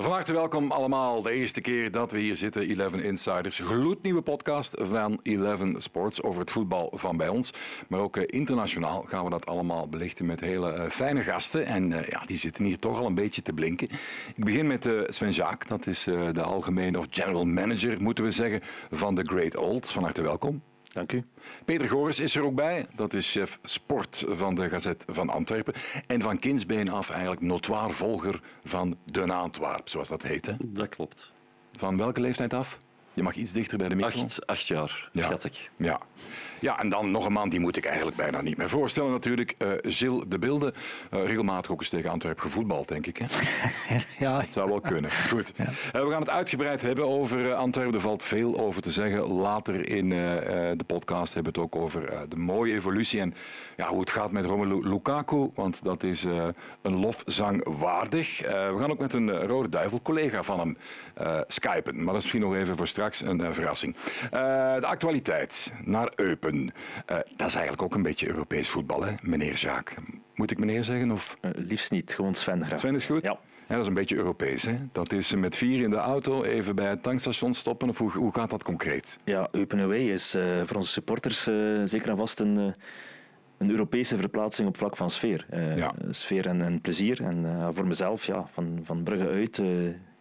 Van harte welkom allemaal. De eerste keer dat we hier zitten, 11 Insiders. Gloednieuwe podcast van 11 Sports over het voetbal van bij ons. Maar ook eh, internationaal gaan we dat allemaal belichten met hele uh, fijne gasten. En uh, ja, die zitten hier toch al een beetje te blinken. Ik begin met Sven Jaak, dat is de algemene of general manager, moeten we zeggen, van de Great Olds. Van harte welkom. Dank u. Peter Goris is er ook bij. Dat is chef sport van de Gazet van Antwerpen. En van kindsbeen af eigenlijk notoire volger van De Antwerp, zoals dat heet. Hè? Dat klopt. Van welke leeftijd af? Je mag iets dichter bij de micro. Acht, acht jaar, ja. schat ik. Ja. Ja, en dan nog een man, die moet ik eigenlijk bijna niet meer voorstellen natuurlijk. Uh, Gilles de Bilde. Uh, regelmatig ook eens tegen Antwerpen gevoetbald, denk ik. Hè? ja. Het zou wel kunnen. Goed. Ja. Uh, we gaan het uitgebreid hebben over Antwerpen. Er valt veel over te zeggen. Later in de podcast hebben we het ook over de mooie evolutie en ja, hoe het gaat met Romelu Lukaku. Want dat is een lofzang waardig. we gaan ook met een Rode Duivel collega van hem skypen. Maar dat is misschien nog even voor straks een verrassing. de actualiteit naar Eupen. Uh, dat is eigenlijk ook een beetje Europees voetbal, hè, meneer Jaak. Moet ik meneer zeggen? Of? Uh, liefst niet, gewoon Sven graag. Sven is goed? Ja. ja. Dat is een beetje Europees. Hè? Dat is met vier in de auto even bij het tankstation stoppen. Of hoe, hoe gaat dat concreet? Ja, Open Away is uh, voor onze supporters zeker en vast een, een Europese verplaatsing op vlak van sfeer. Ja. Sfeer en, en, plezier. En voor mezelf, ja, van, van Brugge uit,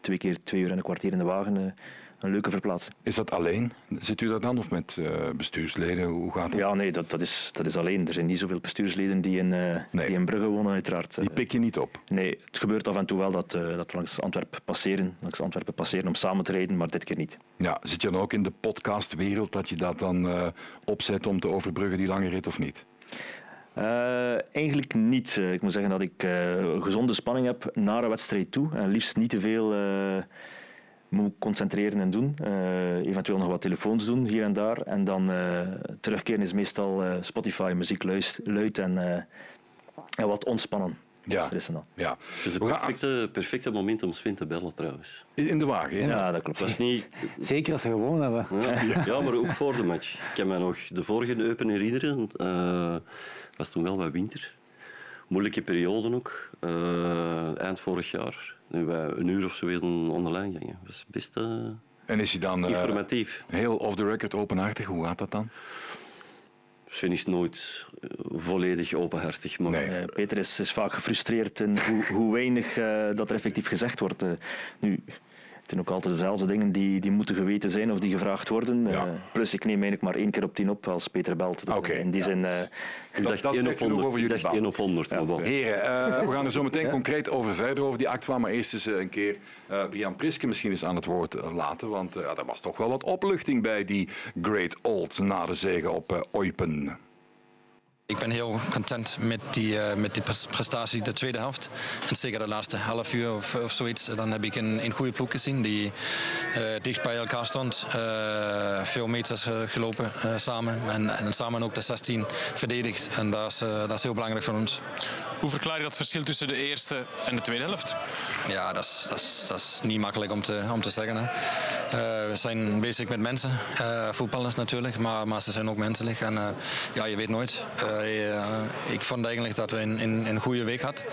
twee keer twee uur en een kwartier in de wagen een leuke verplaatsing. Is dat alleen? Zit u dat dan of met uh, bestuursleden? Hoe gaat dat? Ja, nee, dat, dat, is, dat is alleen. Er zijn niet zoveel bestuursleden die in, uh, nee. die in Brugge wonen, uiteraard. Die pik je niet op? Nee, het gebeurt af en toe wel dat, uh, dat we langs Antwerpen passeren, langs Antwerpen passeren om samen te rijden, maar dit keer niet. Ja, zit je dan ook in de podcastwereld dat je dat dan opzet om te overbruggen die lange rit of niet? Uh, eigenlijk niet. Ik moet zeggen dat ik uh, gezonde spanning heb naar een wedstrijd toe. En liefst niet te veel moet concentreren en doen. Uh, eventueel nog wat telefoons doen hier en daar. En dan uh, terugkeren is meestal uh, Spotify muziek luid en, en wat ontspannen. Ja. ja. Het is het perfecte, perfecte moment om Sven te bellen trouwens. In de wagen, hè? Ja, dat klopt. Dat is niet... Zeker als ze gewoon hebben. Ja, ja, maar ook voor de match. Ik heb mij nog de vorige Eupen herinneren. Uh, was toen wel wat winter. Moeilijke periode ook. eind vorig jaar wij een uur of zo weer online gingen. Dat is best uh, en is hij dan uh, informatief. heel off the record openhartig? Hoe gaat dat dan? Sven is nooit volledig openhartig. Maar... Nee. Peter is, is, vaak gefrustreerd in hoe, hoe weinig dat er effectief gezegd wordt. nu, het zijn ook altijd dezelfde dingen die, die moeten geweten zijn of die gevraagd worden. Ja. Uh, plus, ik neem eigenlijk maar één keer op tien op als Peter belt. Dus okay. In die ja. zin... Uh, ik dacht dat 1 op 100. Over jullie dacht 1 op 100. Ja, maar Heren, uh, we gaan er zo meteen concreet over verder over die actua. Maar eerst eens een keer Brian Priske misschien eens aan het woord laten. Want er was toch wel wat opluchting bij die Great Old na de zege op Eupen. Ik ben heel content met die, uh, met die prestatie de tweede helft. En zeker de laatste half uur of, of zoiets. Dan heb ik een, een goede ploeg gezien die uh, dicht bij elkaar stond. Uh, veel meters gelopen samen. En, en, samen ook de 16 verdedigd. En dat is, dat is heel belangrijk voor ons. Hoe verklaar je dat verschil tussen de eerste en de tweede helft? Ja, dat is, dat is, dat is niet makkelijk om te, om te zeggen. Hè. we zijn bezig met mensen. voetballers natuurlijk. Maar, maar ze zijn ook menselijk. En ja, je weet nooit. Uh, ik vond eigenlijk dat we een, een, goede week hadden.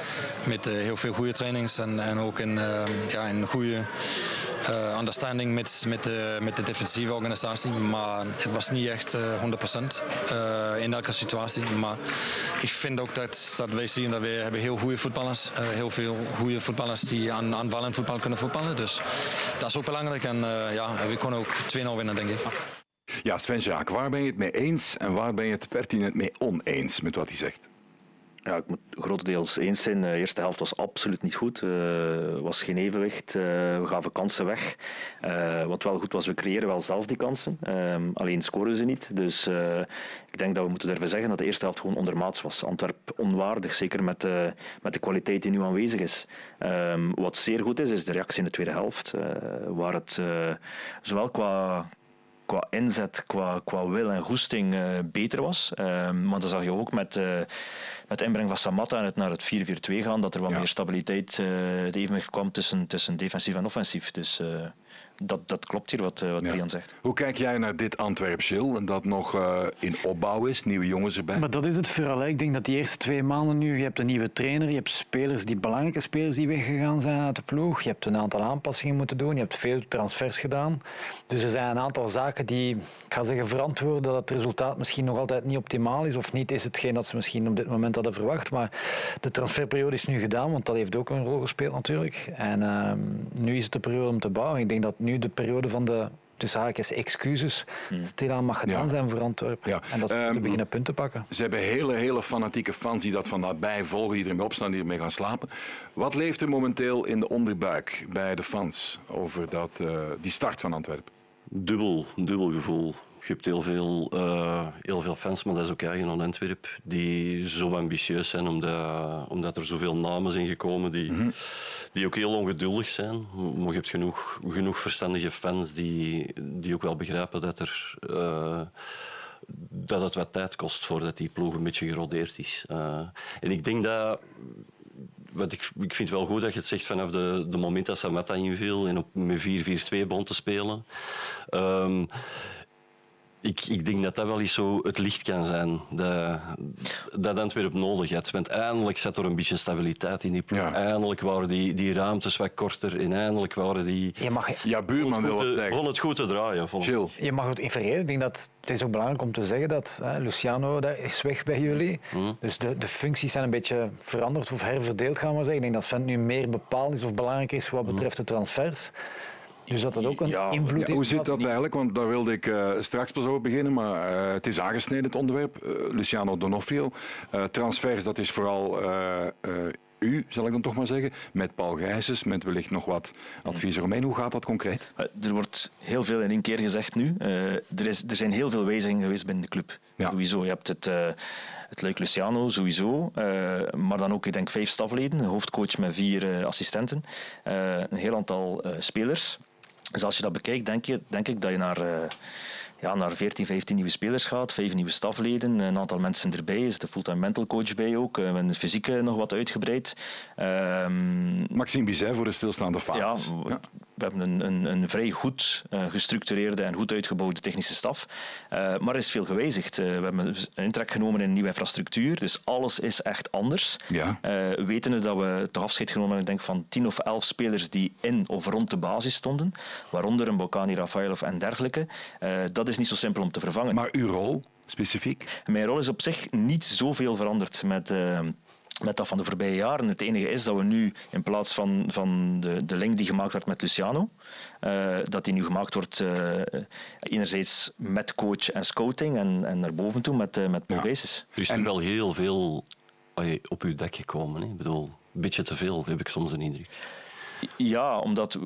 Met uh, heel veel goede trainings en, en ook een, uh, ja, goede understanding met, met, de, met de defensieve organisatie. Maar het was niet echt 100% in elke situatie. Maar ik vind ook dat, dat wij zien dat we hebben heel goede voetballers Heel veel goede voetballers die aan aanvallend voetbal kunnen voetballen. Dus dat is ook belangrijk. En ja, we kunnen ook 2-0 winnen, denk ik. Ja, Sven Jaak, waar ben je het mee eens en waar ben je het pertinent mee oneens met wat hij zegt? Ja, ik moet grotendeels eens zijn. De eerste helft was absoluut niet goed. Er uh, was geen evenwicht. Uh, we gaven kansen weg. Uh, wat wel goed was, we creëren wel zelf die kansen. Ehm, alleen scoren ze niet. Dus eh, ik denk dat we moeten durven zeggen dat de eerste helft gewoon ondermaats was. Antwerp onwaardig, zeker met, met de kwaliteit die nu aanwezig is. Ehm, wat zeer goed is, is de reactie in de tweede helft. waar het zowel qua qua inzet, qua, qua wil en goesting uh, beter was. Uh, maar dan zag je ook met, uh, met inbreng van Samatta en het naar het 4-4-2 gaan, dat er wat ja. meer stabiliteit, uh, de evenwicht kwam tussen, tussen defensief en offensief. Dus dat, dat klopt hier wat, uh, wat Brian zegt. Hoe kijk jij naar dit Antwerp, Gilles? Dat nog uh, in opbouw is, nieuwe jongens erbij? Maar dat is het vooral. Ik denk dat die eerste twee maanden nu, je hebt een nieuwe trainer, je hebt spelers die, belangrijke spelers die weggegaan zijn uit de ploeg, je hebt een aantal aanpassingen moeten doen, je hebt veel transfers gedaan. Dus er zijn een aantal zaken die, ik ga zeggen, verantwoorden dat het resultaat misschien nog altijd niet optimaal is, of niet is hetgeen dat ze misschien op dit moment hadden verwacht. Maar de transferperiode is nu gedaan, want dat heeft ook een rol gespeeld natuurlijk. En uh, nu is het de periode om te bouwen. Ik denk dat nu de periode van de dus haakjes excuses hmm. stilaan mag gedaan zijn voor Antwerpen. Ja. En dat ze um, beginnen punten pakken. Ze hebben hele, hele fanatieke fans die dat van nabij volgen, die ermee opstaan, die ermee gaan slapen. Wat leeft er momenteel in de onderbuik bij de fans over dat, uh, die start van Antwerpen? Dubbel, dubbel gevoel. Je hebt heel veel, uh, heel veel fans, maar dat is ook eigen aan Antwerpen, die zo ambitieus zijn omdat, omdat er zoveel namen zijn gekomen die, mm -hmm. die ook heel ongeduldig zijn. Maar je hebt genoeg, genoeg verstandige fans die, die ook wel begrijpen dat, er, uh, dat het wat tijd kost voordat die ploeg een beetje gerodeerd is. Uh, en ik denk dat wat ik, ik vind het wel goed dat je het zegt vanaf de, de moment dat Samata inviel en op met 4-4-2 begon te spelen. Um, ik, ik denk dat dat wel eens zo het licht kan zijn dat, dat Antwerpen nodig had. Want eindelijk zat er een beetje stabiliteit in die ploeg. Eindelijk waren die, die ruimtes wat korter en eindelijk waren die... Je mag, ja, buurman wil wat zeggen. Begon het goed te draaien. Chill. Je mag het infereren. Ik denk dat het is ook belangrijk om te zeggen dat hè, Luciano dat is weg bij jullie. Mm. Dus de, de functies zijn een beetje veranderd of herverdeeld, gaan we zeggen. Ik denk dat Vent nu meer bepaald is of belangrijk is wat betreft de transfers. Dus dat dat ook een invloed is? Hoe zit dat eigenlijk? Want daar wilde ik uh, straks pas over beginnen, maar uh, het is aangesneden het onderwerp. Uh, Luciano Donofrio. transfers, dat is vooral u, zal ik dan toch maar zeggen, met Paul Gijsens, met wellicht nog wat adviezen omheen. Hoe gaat dat concreet? Er wordt heel veel in één keer gezegd nu. er, is, er zijn heel veel wijzigingen geweest binnen de club. Ja. Sowieso. Je hebt het het Leuk Luciano sowieso, uh, maar dan ook ik denk vijf stafleden, een hoofdcoach met vier uh, assistenten, uh, een heel aantal spelers. Dus als je dat bekijkt, denk, je, denk ik dat je naar, uh, ja, naar 14, 15 nieuwe spelers gaat, vijf nieuwe stafleden, een aantal mensen erbij, is de fulltime mental coach bij ook, uh, met fysiek nog wat uitgebreid. Um, Maxime Bizet voor de stilstaande fase. Ja, ja, we hebben een, een, een vrij goed uh, gestructureerde en goed uitgebouwde technische staf. Uh, maar er is veel gewijzigd. Uh, we hebben een intrek genomen in een nieuwe infrastructuur. Dus alles is echt anders. Ja. wetende dat we toch afscheid genomen hebben denk, van 10 of 11 spelers die in of rond de basis stonden. Waaronder een Bokani Rafaelov en dergelijke. dat is niet zo simpel om te vervangen. Maar uw rol specifiek? Mijn rol is op zich niet zoveel veranderd met met dat van de voorbije jaren. Het enige is dat we nu, in plaats van, van de, de link die gemaakt werd met Luciano, uh, dat die nu gemaakt wordt uh, enerzijds met coach en scouting en, en naar boven toe met, uh, met Paul ja. Er is en wel heel veel op uw dek gekomen. Hè? Ik bedoel, een beetje te veel, heb ik soms een indruk. Ja, omdat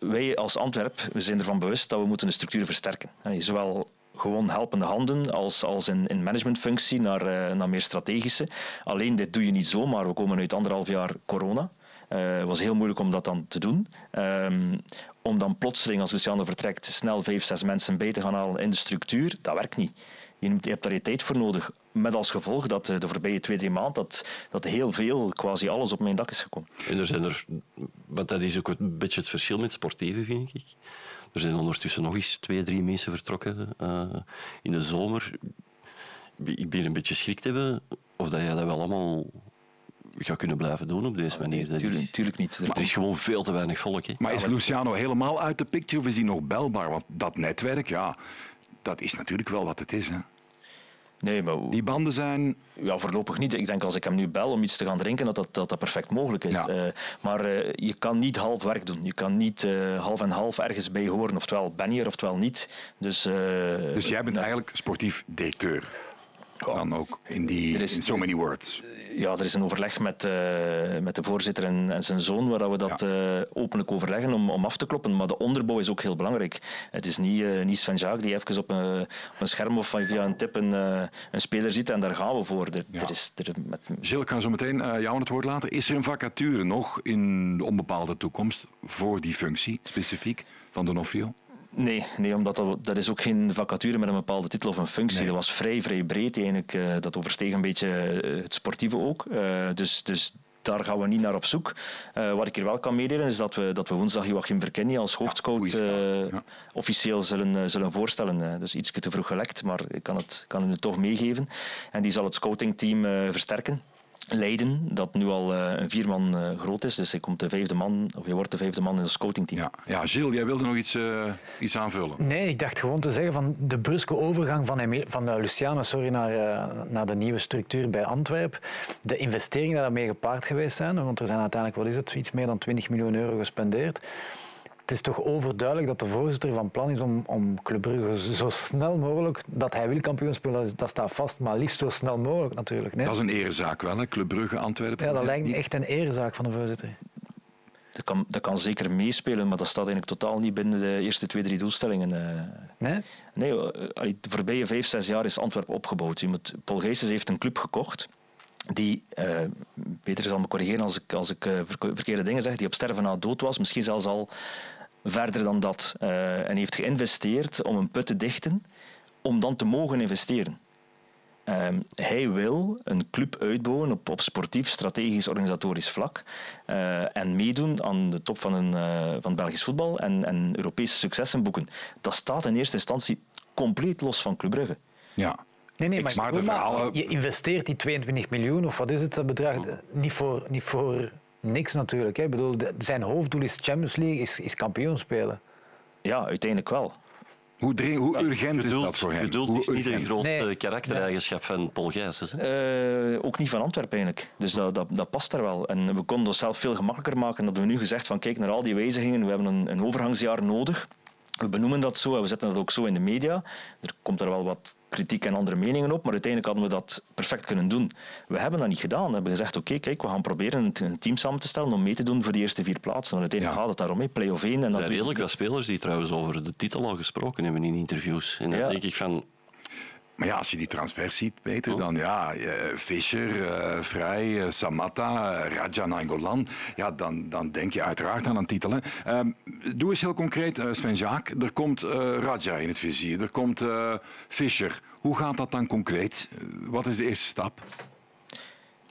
wij als Antwerp, we zijn ervan bewust dat we moeten de structuur versterken. Zowel gewoon helpende handen als, als in, in managementfunctie naar, uh, naar meer strategische. Alleen dit doe je niet zomaar. We komen uit anderhalf jaar corona. Uh, het was heel moeilijk om dat dan te doen. Um, om dan plotseling, als Luciano vertrekt, snel vijf, zes mensen bij te gaan halen in de structuur, dat werkt niet. Je hebt daar je tijd voor nodig. Met als gevolg dat eh, de voorbije twee, drie maanden dat, dat heel veel, quasi alles op mijn dak is gekomen. En er zijn er, want dat is ook een beetje het verschil met sportieve, vind ik. Er zijn ondertussen nog eens twee, drie mensen vertrokken uh, in de zomer. Ik ben een beetje schrik hebben of dat jij dat wel allemaal gaat kunnen blijven doen op deze manier. Nee, tuurlijk, tuurlijk, niet. Maar er is gewoon veel te weinig volk. Hè. Maar is Luciano helemaal uit de picture of is hij nog belbaar? Want dat netwerk, ja, dat is natuurlijk wel wat het is. Hè? Nee, maar... Die banden zijn... Ja, voorlopig niet. Ik denk als ik hem nu bel om iets te gaan drinken, dat dat, dat, dat perfect mogelijk is. Ja. Uh, maar uh, je kan niet half werk doen. Je kan niet uh, half en half ergens bij horen. Oftewel ben je er, oftewel niet. Dus, dus jij bent eigenlijk sportief directeur? Dan ook in, die, in so many words ja, er is een overleg met, uh, met de voorzitter en, en, zijn zoon, waar we dat ja. uh, openlijk overleggen om, om af te kloppen. Maar de onderbouw is ook heel belangrijk. Het is niet, uh, niet Sven Jaak die even op een, op een scherm of via een tip een, een speler ziet en daar gaan we voor. Er, ja. er is, er, met... Gilles, ik kan zo meteen jou aan het woord laten. Is er een vacature nog in de onbepaalde toekomst voor die functie specifiek van Donofrio? Nee, nee omdat dat, dat is ook geen vacature met een bepaalde titel of een functie. Nee. Dat was vrij, vrij breed. Eigenlijk, uh, dat oversteeg een beetje uh, het sportieve ook. Uh, dus, dus daar gaan we niet naar op zoek. Uh, wat ik hier wel kan meedelen is dat we, dat we woensdag Joachim Verkenny als hoofdscout ja, officieel zullen, zullen voorstellen. dus iets te vroeg gelekt, maar ik kan het, kan het toch meegeven. En die zal het scoutingteam versterken. Leiden, dat nu al uh, een vier man uh, groot is. Dus hij komt de vijfde man, of je wordt de vijfde man in het scoutingteam. Ja, ja Gilles, jij wilde nog iets, uh, iets aanvullen? Nee, ik dacht gewoon te zeggen van de bruske overgang van, Emil, van Luciano sorry, naar, naar de nieuwe structuur bij Antwerpen. De investeringen die daarmee gepaard geweest zijn, want er zijn uiteindelijk, wat is het, iets meer dan 20 miljoen euro gespendeerd het is toch overduidelijk dat de voorzitter van plan is om, om Club Brugge zo snel mogelijk, dat hij wil kampioen spelen, dat, staat vast, maar liefst zo snel mogelijk natuurlijk. Nee? Dat is een erezaak wel, hè? Club Brugge, Antwerpen. Ja, dat lijkt me echt een erezaak van de voorzitter. Dat kan, dat kan zeker meespelen, maar dat staat eigenlijk totaal niet binnen de eerste twee, drie doelstellingen. Eh. Nee? Nee, eh, de voorbije vijf, zes jaar is Antwerpen opgebouwd. Je moet, Paul Geestes heeft een club gekocht die, uh, Peter zal me corrigeren als ik, als ik verkeerde dingen zeg, die op sterven na dood was, misschien zelfs al verder dan dat. Uh, en heeft geïnvesteerd om een put te dichten, om dan te mogen investeren. Uh, hij wil een club uitbouwen op, sportief, strategisch, organisatorisch vlak en meedoen aan de top van, een, van Belgisch voetbal en, en Europese successen boeken. Dat staat in eerste instantie compleet los van Club Brugge. Ja. Nee, nee, maar, maar, verhalen... je investeert die 22 miljoen, of wat is het, dat bedrag, niet voor, niet voor niks natuurlijk. Hè. Ik bedoel, zijn hoofddoel is Champions League, is, is kampioen spelen. Ja, uiteindelijk wel. Hoe, dring, hoe urgent is dat voor hem? Geduld is niet een groot nee. karaktereigenschap van Paul Gijsens. Uh, ook niet van Antwerpen eigenlijk. Dus dat, dat, dat past er wel. En we konden onszelf veel gemakkelijker maken dat we nu gezegd van kijk naar al die wijzigingen, we hebben een, een overgangsjaar nodig. We benoemen dat zo en we zetten dat ook zo in de media. Er komt er wel wat kritiek en andere meningen op, maar uiteindelijk hadden we dat perfect kunnen doen. We hebben dat niet gedaan. We hebben gezegd, oké, kijk, we gaan proberen een team samen te stellen om mee te doen voor de eerste vier plaatsen. En uiteindelijk gaat het daarom, mee, play-off 1. En er zijn redelijk wat spelers die trouwens over de titel al gesproken hebben in interviews. En dan denk ik van, maar ja, als je die transfers ziet, Peter, oh. dan ja, uh, Fischer, uh, Vrij, uh, Samatta, Raja Nangolan, ja, dan, dan denk je uiteraard aan een titel. Hè. Ehm, doe eens heel concreet, Sven Jaak. Er komt Raja in het vizier, er komt Fischer. Hoe gaat dat dan concreet? Wat is de eerste stap?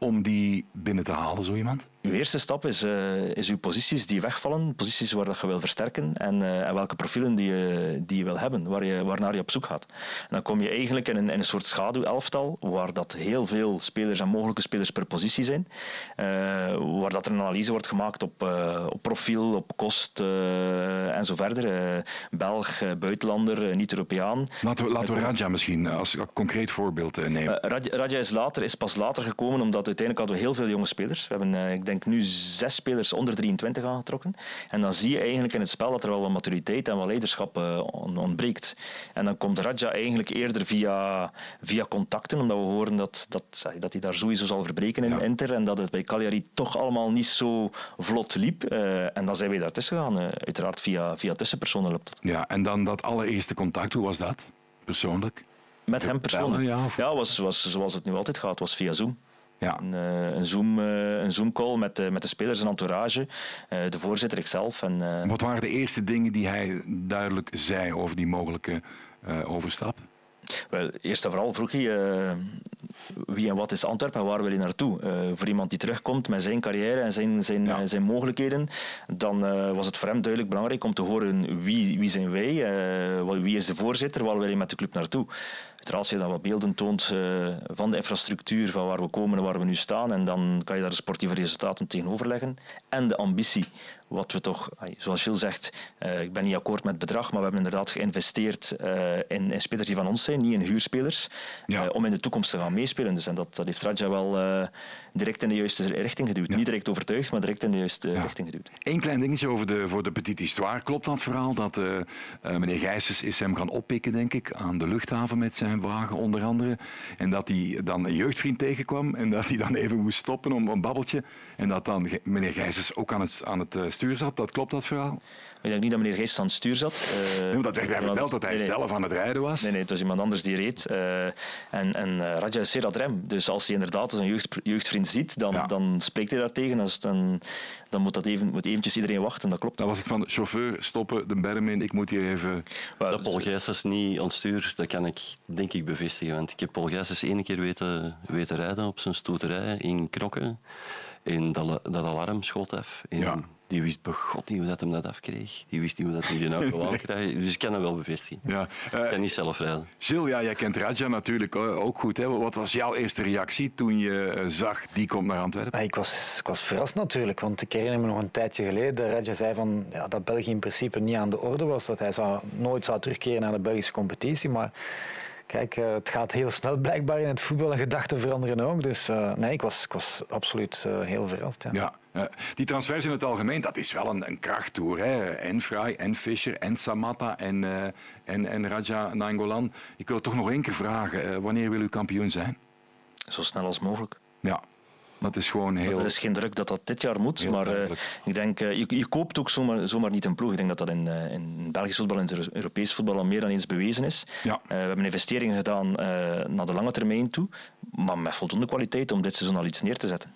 om die binnen te halen, zo iemand? Uw eerste stap is, uh, is uw posities die wegvallen, posities waar dat je wil versterken en, uh, en welke profielen die je, die je wil hebben, waar je, waarnaar je op zoek gaat. En dan kom je eigenlijk in een, in een soort schaduwelftal, waar dat heel veel spelers en mogelijke spelers per positie zijn, uh, waar dat er een analyse wordt gemaakt op, op profiel, op kost en zo verder. Belg, buitenlander, niet-Europeaan. Laten we, laten we Raja misschien als concreet voorbeeld nemen. Raja is, later, is pas later gekomen omdat uiteindelijk hadden we heel veel jonge spelers. We hebben, ik denk nu zes spelers onder 23 aangetrokken. En dan zie je eigenlijk in het spel dat er wel wat maturiteit en wat leiderschap uh, ontbreekt. En dan komt Raja eigenlijk eerder via, via contacten, omdat we horen dat, dat, dat hij daar sowieso zal verbreken in Inter en dat het bij Cagliari toch allemaal niet zo vlot liep. Uh, en dan zijn wij daartussen gegaan, uiteraard via, via tussenpersonen loopt. Ja, en dan dat allereerste contact, hoe was dat, persoonlijk? Met hem persoonlijk? ja, ja was, was zoals het nu altijd gaat, was via Zoom. Ja. Een, uh, een, Zoom, uh, een Zoom-call met, uh, met de spelers en entourage, de voorzitter, ikzelf. En, Wat waren de eerste dingen die hij duidelijk zei over die mogelijke overstap? Wel, eerst en vooral vroeg hij wie en wat is Antwerpen en waar wil je naartoe? voor iemand die terugkomt met zijn carrière en zijn, zijn, zijn mogelijkheden, dan was het voor hem duidelijk belangrijk om te horen wie, wie zijn wij, wie is de voorzitter, waar wil je met de club naartoe? Als je dan wat beelden toont uh, van de infrastructuur, van waar we komen en waar we nu staan, en dan kan je daar de sportieve resultaten tegenover leggen. En de ambitie wat we toch, zoals Gilles zegt, uh, ik ben niet akkoord met het bedrag, maar we hebben inderdaad geïnvesteerd uh, in, in, spelers die van ons zijn, niet in huurspelers, ja. om in de toekomst te gaan meespelen. Dus en dat, dat heeft Raja wel direct in de juiste richting geduwd. Niet direct overtuigd, maar direct in de juiste richting geduwd. Eén klein dingetje over de, voor de Petite Histoire. Klopt dat verhaal dat meneer Gijsens is hem gaan oppikken, denk ik, aan de luchthaven met zijn wagen onder andere. En dat hij dan een jeugdvriend tegenkwam en dat hij dan even moest stoppen om een babbeltje. En dat dan meneer Gijsens ook aan het, aan het stuur zat. Dat klopt dat verhaal? Ik denk niet dat meneer Geest aan het stuur zat. Uh, nee, dat werd mij verteld dat hij zelf aan het rijden was. Nee, nee, het was iemand anders die reed. Uh, en en uh, Raja is zeer adrem. Dus als hij inderdaad een jeugd, jeugdvriend ziet, dan, dan spreekt hij daar tegen. Dus dan, dan moet, dat even, moet eventjes iedereen wachten. Dat klopt. Dan was het van chauffeur, stoppen, de berm in, ik moet hier even... dat Paul Gijsens niet aan het stuur, dat kan ik denk ik bevestigen. Want ik heb Paul Gijsens één keer weten, weten rijden op zijn stoterij in Knokken. En dat, dat alarm schoot af. En Ja. Die wist begot niet hoe dat hem dat afkreeg. Die wist niet hoe dat hij die auto krijgen. Dus ik kan dat wel bevestigen. Ja. Ik Eh, kan niet zelf rijden. Gilles, ja, jij kent Raja natuurlijk eh, ook goed. Hè? Wat was jouw eerste reactie toen je eh, zag die komt naar Antwerpen? Ja, Ik was, ik was verrast natuurlijk, want ik herinner me nog een tijdje geleden dat Raja zei van, ja, dat België in principe niet aan de orde was, dat hij zou, nooit zou terugkeren naar de Belgische competitie. Maar kijk, eh, het gaat heel snel blijkbaar in het voetbal en gedachten veranderen ook. Dus eh, nee, ik was, ik was absoluut eh, heel verrast. Ja. Ja, die transfers in het algemeen, dat is wel een, een krachttoer. Hè? En Fry, en Fischer, en Samatta, en, eh, en, en Raja Nangolan. Ik wil het toch nog één keer vragen. eh, wanneer wil u kampioen zijn? Zo snel als mogelijk. Ja, dat is gewoon heel... Er is geen druk dat dat dit jaar moet, Heel maar eh, ik denk, eh, je, je koopt ook zomaar, zomaar niet een ploeg. Ik denk dat dat in, eh, in Belgisch voetbal en Europees voetbal al meer dan eens bewezen is. Ja. We hebben investeringen gedaan naar de lange termijn toe, maar met voldoende kwaliteit om dit seizoen al iets neer te zetten.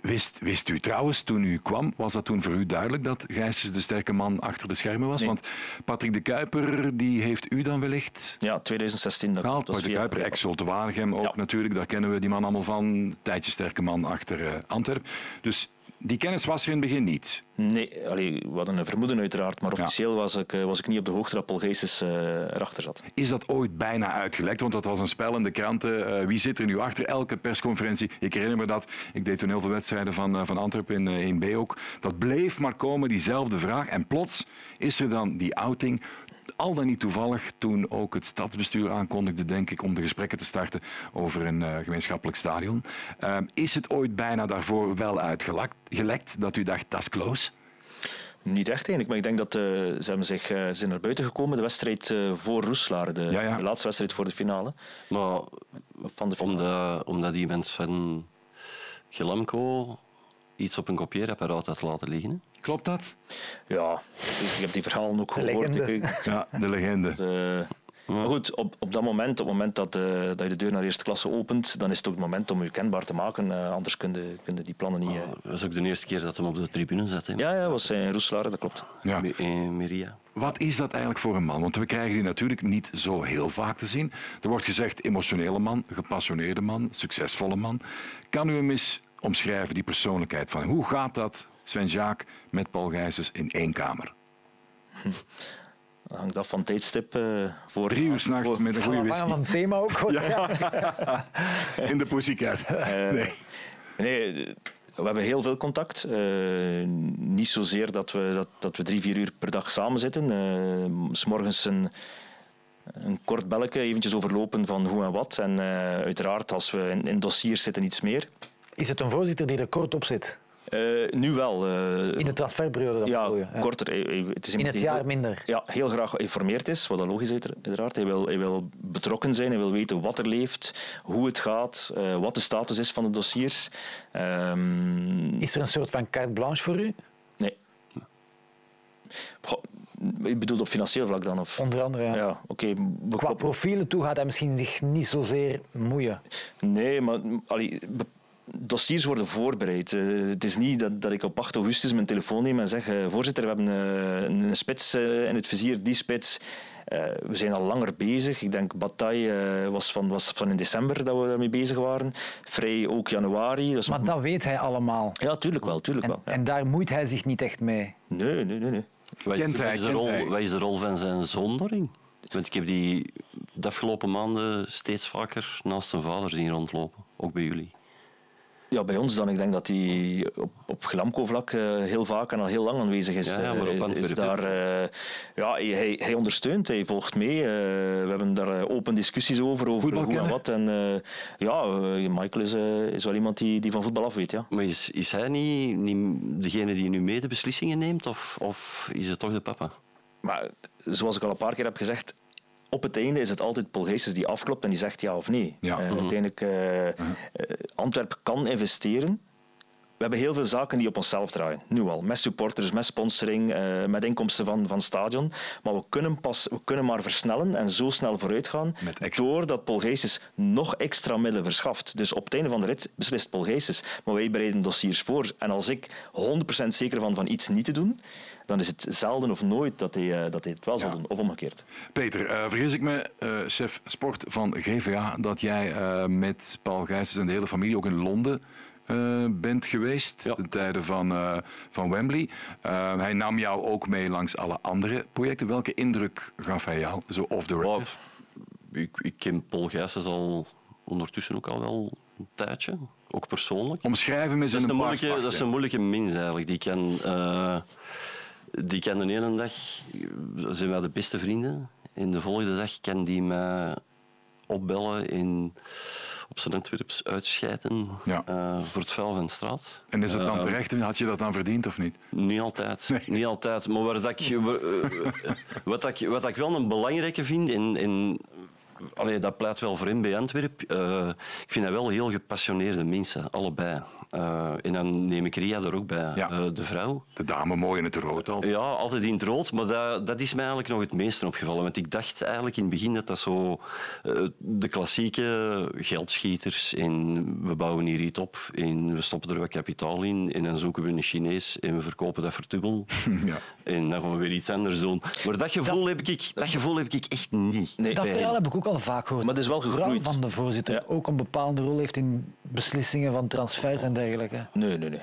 Wist, wist u trouwens, toen u kwam, was dat toen voor u duidelijk dat Gijsjes de sterke man achter de schermen was? Nee. Want Patrick de Kuiper, die heeft u dan wellicht Ja, 2016. Dat gehaald. Patrick de Kuiper, ex-Zulte Waregem ook Ja. natuurlijk. Daar kennen we die man allemaal van. Tijdje sterke man achter eh, Antwerpen. Dus die kennis was er in het begin niet. Nee, allee, we hadden een vermoeden uiteraard, maar officieel was, ik, eh, was ik niet op de hoogte dat Paul Geestes eh, erachter zat. Is dat ooit bijna uitgelekt? Want dat was een spel in de kranten. Eh, wie zit er nu achter elke persconferentie? Ik herinner me dat. Ik deed toen heel veel wedstrijden van, van Antwerpen in eh, 1B ook. Dat bleef maar komen, diezelfde vraag. En plots is er dan die outing. Al dan niet toevallig toen ook het stadsbestuur aankondigde, denk ik, om de gesprekken te starten over een eh, gemeenschappelijk stadion. Eh, is het ooit bijna daarvoor wel uitgelekt gelekt, dat u dacht, dat is close? Niet echt eigenlijk, maar ik denk dat eh, ze hebben zich, eh, ze zijn naar buiten gekomen. De wedstrijd eh, voor Roeslaar, de, Ja, ja. de laatste wedstrijd voor de finale. Maar Van de finale. omdat, omdat die mensen van Gelamco iets op een kopieerapparaat had laten liggen. Klopt dat? Ja, ik heb die verhalen ook gehoord. Ik- Ja, de legende. eh, maar goed, op, op dat moment, op het moment dat, eh, dat je de deur naar eerste klasse opent, dan is het ook het moment om je kenbaar te maken. eh, anders kunnen kun die plannen niet... eh. Dat was ook de eerste keer dat hem op de tribune zat. Ja, ja, was in Roeslaar, dat klopt. Ja. Eh, Miria. Wat is dat eigenlijk voor een man? Want we krijgen die natuurlijk niet zo heel vaak te zien. Er wordt gezegd emotionele man, gepassioneerde man, succesvolle man. Kan u hem eens omschrijven, die persoonlijkheid van hem? Hoe gaat dat, Sven-Jaak, met Paul Gijsens in één kamer? Dat hangt af van het tijdstip. eh, voor, Drie uur s'nachts voor- met een goede whisky. van het thema ook. hoor. In de pussycat. Eh, Nee. Nee, we hebben heel veel contact. Eh, niet zozeer dat we, dat, dat we drie, vier uur per dag samen zitten. Eh, s morgens een, een kort belletje, eventjes overlopen van hoe en wat. En eh, uiteraard, als we in, in dossiers zitten, iets meer. Is het een voorzitter die er kort op zit? Eh, nu wel. eh, In de transferperiode dan ja, bedoel? Ja. korter. Eh, Het is In het jaar heel- minder. ja, heel graag geïnformeerd is, wat dat logisch is uiteraard. Hij wil, hij wil betrokken zijn, hij wil weten wat er leeft, hoe het gaat, wat de status is van de dossiers. Ehm, Is er een soort van carte blanche voor u? Nee. Goh, je bedoelt op financieel vlak dan? Of? Onder andere, ja. Ja, oké. we Qua profielen toe gaat hij misschien zich niet zozeer moeien. Nee, maar allee, dossiers worden voorbereid. Eh, het is niet dat, dat ik op 8 augustus mijn telefoon neem en zeg: eh, Voorzitter, we hebben eh, een, een spits eh, in het vizier, die spits. Eh, we zijn al langer bezig. Ik denk Bataille was, van, was van in december dat we daarmee bezig waren. Vrij ook januari. Dus Maar dat weet hij allemaal. Ja, tuurlijk wel. Tuurlijk En, wel ja. en daar moeit hij zich niet echt mee. Nee, nee, nee. nee. Wat is, wat de rol, wat is de rol van zijn zoon daarin? Want ik heb die de afgelopen maanden steeds vaker naast zijn vader zien rondlopen. Ook bij jullie. Ja, bij ons dan. Ik denk dat hij op, op Glamco-vlak eh, heel vaak en al heel lang aanwezig is. Ja, maar op Eh, is daar, eh, ja, hij, hij ondersteunt, hij volgt mee. We hebben daar open discussies over, over Voetbal hoe en wat. En, ja, Michael is, is wel iemand die, die van voetbal af weet. Ja. Maar is, is hij niet, niet degene die nu mee de beslissingen neemt? Of, of is het toch de papa? Maar zoals ik al een paar keer heb gezegd, op het einde is het altijd Paul Geestes die afklopt en die zegt ja of nee. Ja. Eh, Mhm. Uiteindelijk, eh, eh, Antwerpen kan investeren. We hebben heel veel zaken die op onszelf draaien, nu al. Met supporters, met sponsoring, met inkomsten van, van stadion. Maar we kunnen, pas, we kunnen maar versnellen en zo snel vooruit gaan doordat Paul Geestes nog extra middelen verschaft. Dus op het einde van de rit beslist Paul Geestes. Maar wij bereiden dossiers voor. En als ik 100% zeker van van iets niet te doen, dan is het zelden of nooit dat hij, eh, dat hij het wel zal Ja. doen. Of omgekeerd. Peter, eh, vergis ik me, eh, chef sport van GVA, dat jij eh, met Paul Gijsens en de hele familie ook in Londen uh, bent geweest. Ja. De tijden van, uh, van Wembley. Uh, hij nam jou ook mee langs alle andere projecten. Welke indruk gaf hij jou, zo off the record? Oh, ik, ik ken Paul Gijsens al ondertussen ook al wel een tijdje. Ook persoonlijk. Omschrijven is een, een moeilijke, Dat is een moeilijke mens eigenlijk. Die kan, die kan de ene dag... zijn wij de beste vrienden. En de volgende dag kan die mij opbellen in op zijn Antwerps uitscheiden ja. uh, voor het vuil van de straat. En is het dan uh, terecht? Had je dat dan verdiend of niet? Niet altijd. Nee. Niet altijd. Maar waar dat ik, wat, ik, wat ik wel een belangrijke vind, in, in, allee, dat pleit wel voor hem bij Antwerpen, ik vind dat wel heel gepassioneerde mensen, allebei. Uh, en dan neem ik Ria er ook bij, ja. uh, de vrouw. De dame mooi in het rood al. Ja, altijd in het rood. Maar dat, dat is mij eigenlijk nog het meeste opgevallen. Want ik dacht eigenlijk in het begin dat dat zo uh, de klassieke geldschieters en we bouwen hier iets op en we stoppen er wat kapitaal in en dan zoeken we een Chinees en we verkopen dat voor dubbel. ja. En dan gaan we weer iets anders doen. Maar dat gevoel, dat, heb, ik, dat gevoel heb ik echt niet. Nee, dat verhaal heb ik ook al vaak gehoord. Maar het is wel gegroeid. van de voorzitter ja. ook een bepaalde rol heeft in beslissingen van transfers en dergelijke. Nee, nee, nee.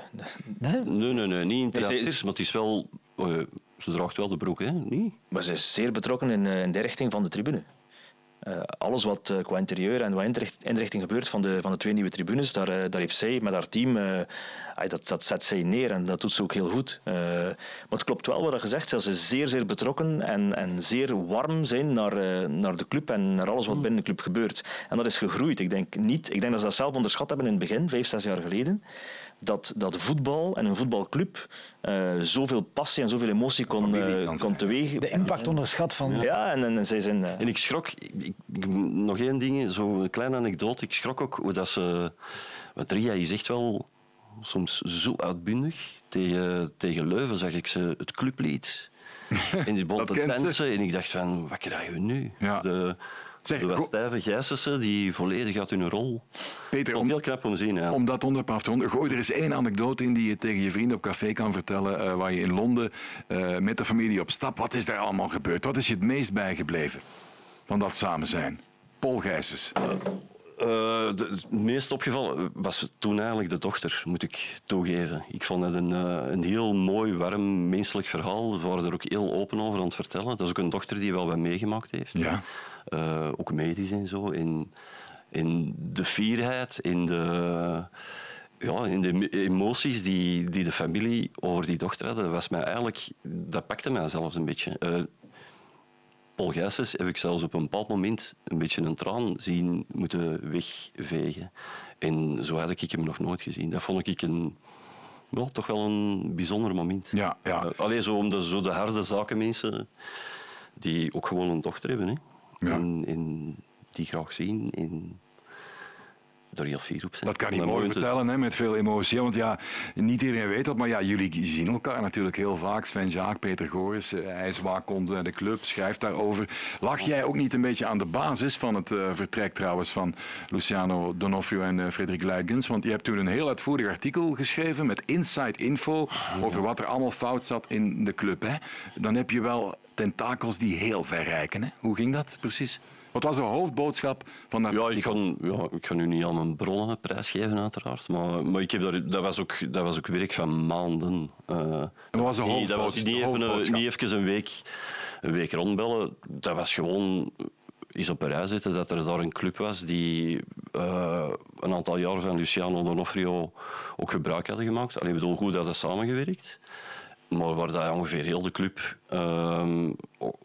Nee, nee, nee, nee niet in transfers, maar het is wel... Uh, ze draagt wel de broek, hè? Niet? Maar ze is zeer betrokken in, in de richting van de tribune. Uh, alles wat uh, qua interieur en wat inrichting gebeurt van de, van de twee nieuwe tribunes, daar, uh, daar heeft zij met haar team, dat, dat zet zij neer en dat doet ze ook heel goed. maar het klopt wel wat je zegt, dat ze zeer, zeer betrokken en, en zeer warm zijn naar, naar de club en naar alles wat mm. binnen de club gebeurt. En dat is gegroeid. Ik denk, niet, ik denk dat ze dat zelf onderschat hebben in het begin, vijf, zes jaar geleden dat, dat voetbal en een voetbalclub uh, zoveel passie en zoveel emotie kon, uh, kon teweeg. De impact onderschat van. Ja, en, en, zij zijn. Uh... En ik schrok, ik, nog één ding, zo'n kleine anekdote. Ik schrok ook hoe dat ze. Want Ria is echt wel soms zo uitbundig. Tegen, tegen Leuven zag ik ze het clublied. in die bonte dansen. En ik dacht van, wat krijgen we nu? Ja. De, Zeg, de Stijve Gijssense die volledig uit hun rol. Peter, om, heel knap om te zien. Ja. Om dat onderwerp af te ronden, gooi er eens één anekdote in die je tegen je vrienden op café kan vertellen. Uh, waar je in Londen uh, met de familie op stap. Wat is daar allemaal gebeurd? Wat is je het meest bijgebleven van dat samen zijn? Paul Gijsens. Uh, het meest opgevallen was toen eigenlijk de dochter, moet ik toegeven. Ik vond het een, uh, een heel mooi, warm, menselijk verhaal. We waren er ook heel open over aan het vertellen. Dat is ook een dochter die wel wat meegemaakt heeft. Ja. Uh, ook medisch en zo. In, in de fierheid, in de, ja, in de emoties die, die de familie over die dochter hadden, was mij eigenlijk, dat pakte mij zelfs een beetje. Paul Gijsens heb ik zelfs op een bepaald moment een beetje een traan zien moeten wegvegen. En zo had ik hem nog nooit gezien. Dat vond ik een, toch wel een bijzonder moment. Ja, ja. Uh, alleen zo om de, zo de harde zakenmensen die ook gewoon een dochter hebben. Hè ja. en, die graag zien. En er heel fier op zijn. Dat kan je mooi vertellen, hè, met veel emotie. Want ja, niet iedereen weet dat, maar ja, jullie zien elkaar natuurlijk heel vaak. Sven Jaak, Peter Goris, eh, hij is waakhond de club, schrijft daarover. Lag jij ook niet een beetje aan de basis van het uh, vertrek trouwens van Luciano Donofrio en uh, Frederik Luigens? Want je hebt toen een heel uitvoerig artikel geschreven met inside info over wat er allemaal fout zat in de club. Hè? Dan heb je wel tentakels die heel ver reiken. Hè? Hoe ging dat precies? Wat was de hoofdboodschap van dat ja, ik ga, ja, ik nu niet al mijn bronnen prijsgeven, uiteraard. Maar, maar ik heb daar, dat, was ook, dat was ook werk van maanden. Uh, en wat was de hoofdboodschap? Dat was niet even, niet even een, week, een week rondbellen. Dat was gewoon eens op een rij zitten dat er daar een club was die uh, een aantal jaar van Luciano Donofrio ook gebruik hadden gemaakt. Alleen bedoel, goed hadden samengewerkt maar waar dat ongeveer heel de club uh,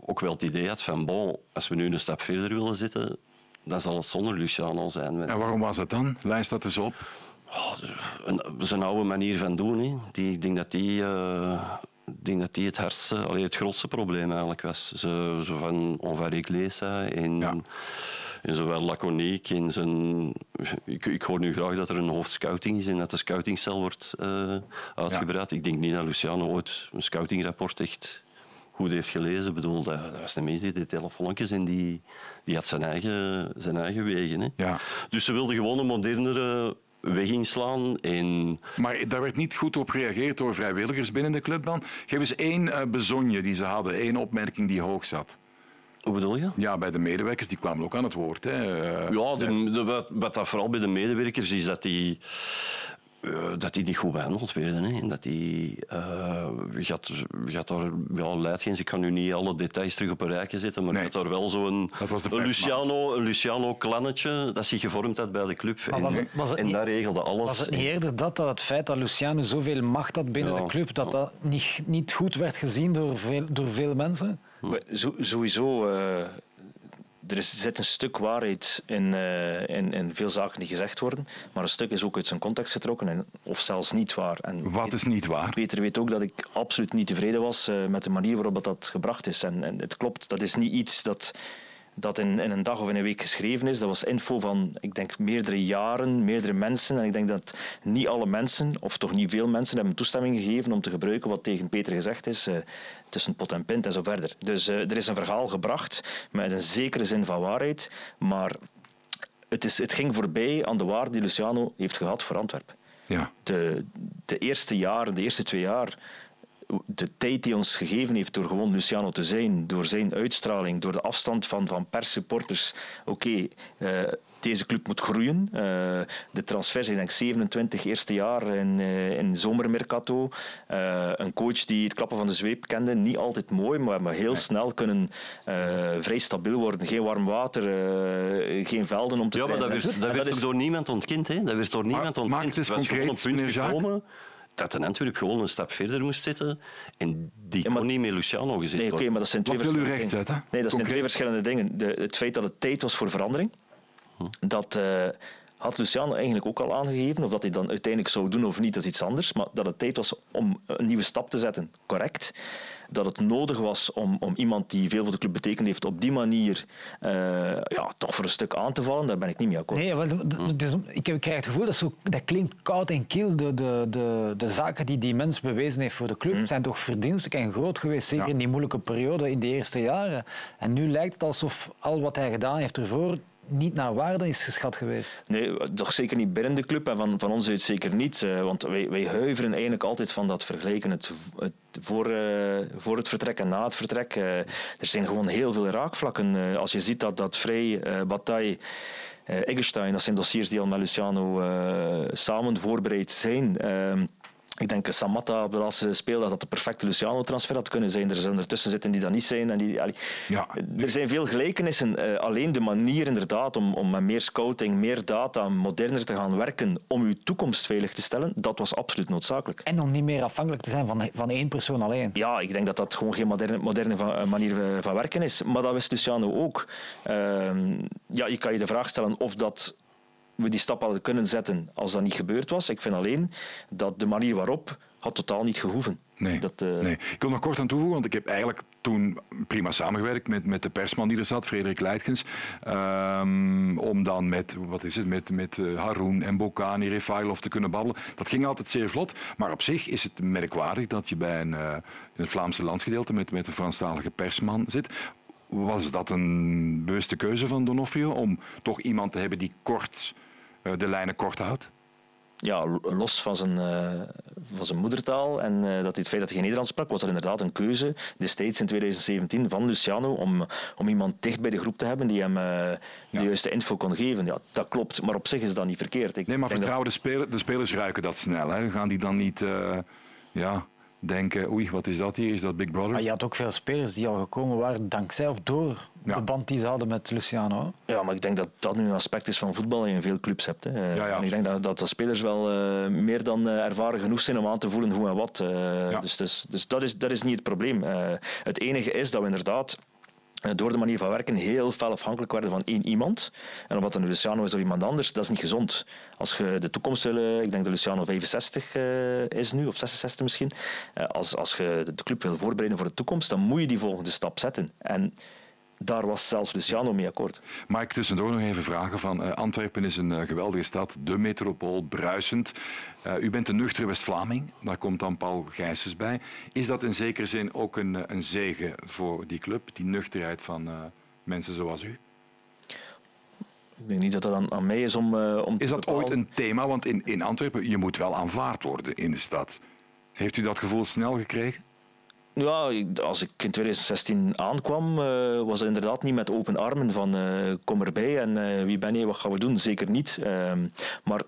ook wel het idee had van bon, als we nu een stap verder willen zitten, dan zal het zonder Luciano zijn. En waarom was dat dan? Lijst dat eens op. Oh, een, zijn oude manier van doen. Die, ik denk dat die, uh, denk dat die het hardste, allee, het grootste probleem eigenlijk was. Zo, zo van on va régler ça. En, ja in zowel laconiek in zijn... Ik, ik, hoor nu graag dat er een hoofdscouting is en dat de scoutingcel wordt uh, uitgebreid. Ik denk niet dat Luciano ooit een scoutingrapport echt goed heeft gelezen. Ik bedoel, dat, dat was de meest die de telefoontjes en die, die had zijn eigen, zijn eigen wegen. Hè. Ja. Dus ze wilden gewoon een modernere weg inslaan. En... Maar daar werd niet goed op gereageerd door vrijwilligers binnen de club dan. Geef eens één uh, bezonje die ze hadden, één opmerking die hoog zat. Hoe bedoel je? Ja, bij de medewerkers, die kwamen ook aan het woord. Hè. Ja, de, de, wat, wat dat vooral bij de medewerkers is dat die... dat die niet goed behandeld werden. Hè. En dat die, uh, gaat, gaat daar wel luidgens, ik kan nu niet alle details terug op een rijtje zetten, maar nee. gaat daar wel zo'n een Luciano, een Luciano klannetje dat zich gevormd had bij de club. en, was het, was het en daar regelde alles. Was het niet eerder dat, dat het feit dat Luciano zoveel macht had binnen de club, dat dat niet, niet goed werd gezien door veel, door veel mensen? Sowieso... Uh, er zit een stuk waarheid in, uh, in, in, veel zaken die gezegd worden, maar een stuk is ook uit zijn context getrokken, en, of zelfs niet waar. En Wat is niet waar? Peter weet ook dat ik absoluut niet tevreden was uh, met de manier waarop dat gebracht is. En, en het klopt, dat is niet iets dat dat in, in, een dag of in een week geschreven is. Dat was info van, ik denk, meerdere jaren, meerdere mensen. En ik denk dat niet alle mensen, of toch niet veel mensen, hebben toestemming gegeven om te gebruiken wat tegen Peter gezegd is, uh, tussen pot en pint en zo verder. Dus uh, er is een verhaal gebracht met een zekere zin van waarheid, maar het, is, het ging voorbij aan de waarde die Luciano heeft gehad voor Antwerpen. Ja. De, de eerste jaren, de eerste twee jaar de tijd die ons gegeven heeft door gewoon Luciano te zijn, door zijn uitstraling, door de afstand van, van supporters. Oké, eh, deze club moet groeien. Uh, de transfers, ik denk 27 eerste jaar in, uh, in zomermercato. een coach die het klappen van de zweep kende, niet altijd mooi, maar, maar heel snel kunnen vrij stabiel worden. Geen warm water, geen velden om te Ja, maar dat werd, dat werd dat is... door niemand ontkend. Hè? Dat werd door niemand ontkend. Maak het eens concreet, Jacques dat een Antwerp gewoon een stap verder moest zitten. En die ja, kon niet met Luciano gezeten nee, okay, maar dat zijn twee Wat wil u recht zetten? Nee, dat zijn twee verschillende dingen. De, het feit dat het tijd was voor verandering, hm. dat... Uh, had Luciano eigenlijk ook al aangegeven. Of dat hij dan uiteindelijk zou doen of niet, dat is iets anders. Maar dat het tijd was om een nieuwe stap te zetten, correct dat het nodig was om, om iemand die veel voor de club betekend heeft op die manier uh, ja, toch voor een stuk aan te vallen, daar ben ik niet mee akkoord. Nee, wel, dus, ik, heb, ik krijg het gevoel dat zo, dat klinkt koud en kil. De, de, de, de zaken die die mens bewezen heeft voor de club mm. zijn toch verdienstelijk en groot geweest, zeker in die moeilijke periode in de eerste jaren. En nu lijkt het alsof al wat hij gedaan heeft ervoor niet naar waarde is geschat geweest. Nee, toch zeker niet binnen de club en van, van ons uit zeker niet. Eh, want wij, wij huiveren eigenlijk altijd van dat vergelijken het, voor, uh, voor het vertrek en na het vertrek. Uh, er zijn gewoon heel veel raakvlakken. als je ziet dat, dat Vrij, Bataille, Eggestein, dat zijn dossiers die al met Luciano samen voorbereid zijn. Ehm, ik denk Samatta op de laatste speeldag dat de perfecte Luciano-transfer had kunnen zijn. Er zijn ertussen zitten die dat niet zijn. En die, ja. Er zijn veel gelijkenissen. Uh, alleen de manier inderdaad om, om met meer scouting, meer data, moderner te gaan werken om uw toekomst veilig te stellen, dat was absoluut noodzakelijk. En om niet meer afhankelijk te zijn van, van één persoon alleen. Ja, ik denk dat dat gewoon geen moderne, moderne van, eh, manier van werken is. Maar dat wist Luciano ook. Uh, ja, je kan je de vraag stellen of dat we die stap hadden kunnen zetten als dat niet gebeurd was. Ik vind alleen dat de manier waarop had totaal niet gehoeven. Nee, dat, uh... nee. Ik wil nog kort aan toevoegen, want ik heb eigenlijk toen prima samengewerkt met, met de persman die er zat, Frederik Leitgens. Um, om dan met, wat is het, met, met uh, Haroun en Bokani, Refailov te kunnen babbelen. Dat ging altijd zeer vlot. Maar op zich is het merkwaardig dat je bij een, uh, in het Vlaamse landsgedeelte met, met een Franstalige persman zit. Was dat een bewuste keuze van Donofrio om toch iemand te hebben die kort eh, de lijnen kort houdt? ja, los van zijn, uh, van zijn moedertaal en uh, dat hij het feit dat hij geen Nederlands sprak, was er inderdaad een keuze destijds in 2017 van Luciano om, om iemand dicht bij de groep te hebben die hem de juiste info kon geven. Ja, dat klopt, maar op zich is dat niet verkeerd. Ik nee, maar vertrouwde spelers, de spelers ruiken dat snel. Hè? Gaan die dan niet... ja, denken, oei, wat is dat hier? Is dat Big Brother? Maar je had ook veel spelers die al gekomen waren dankzij of door de band die ze hadden met Luciano. Ja, maar ik denk dat dat nu een aspect is van voetbal en je veel clubs hebt. Hè. Ja, en ik denk dat, dat de spelers wel uh, meer dan uh, ervaren genoeg zijn om aan te voelen hoe en wat. Uh, dus, dus, dus dat, is, dat is niet het probleem. het enige is dat we inderdaad eh, door de manier van werken heel fel afhankelijk van één iemand. En omdat een Luciano is of iemand anders, dat is niet gezond. Als je de toekomst wil, eh, ik denk dat Luciano 65 uh, eh, is nu, of 66 misschien. Als, als je de club wil voorbereiden voor de toekomst, dan moet je die volgende stap zetten. En daar was zelfs Luciano mee akkoord. Mag ik tussendoor nog even vragen? Van, uh, Antwerpen is een uh, geweldige stad, de metropool, bruisend. Uh, u bent een nuchtere West-Vlaming, daar komt dan Paul Gijsens bij. Is dat in zekere zin ook een, een zegen voor die club, die nuchterheid van mensen zoals u? Ik denk niet dat dat aan, aan mij is om, om Is dat ooit een thema? Want in, in Antwerpen, je moet wel aanvaard worden in de stad. Heeft u dat gevoel snel gekregen? Ja, als ik in 2016 aankwam, uh, was het inderdaad niet met open armen van uh, kom erbij en uh, wie ben je, wat gaan we doen? Zeker niet. Ehm, maar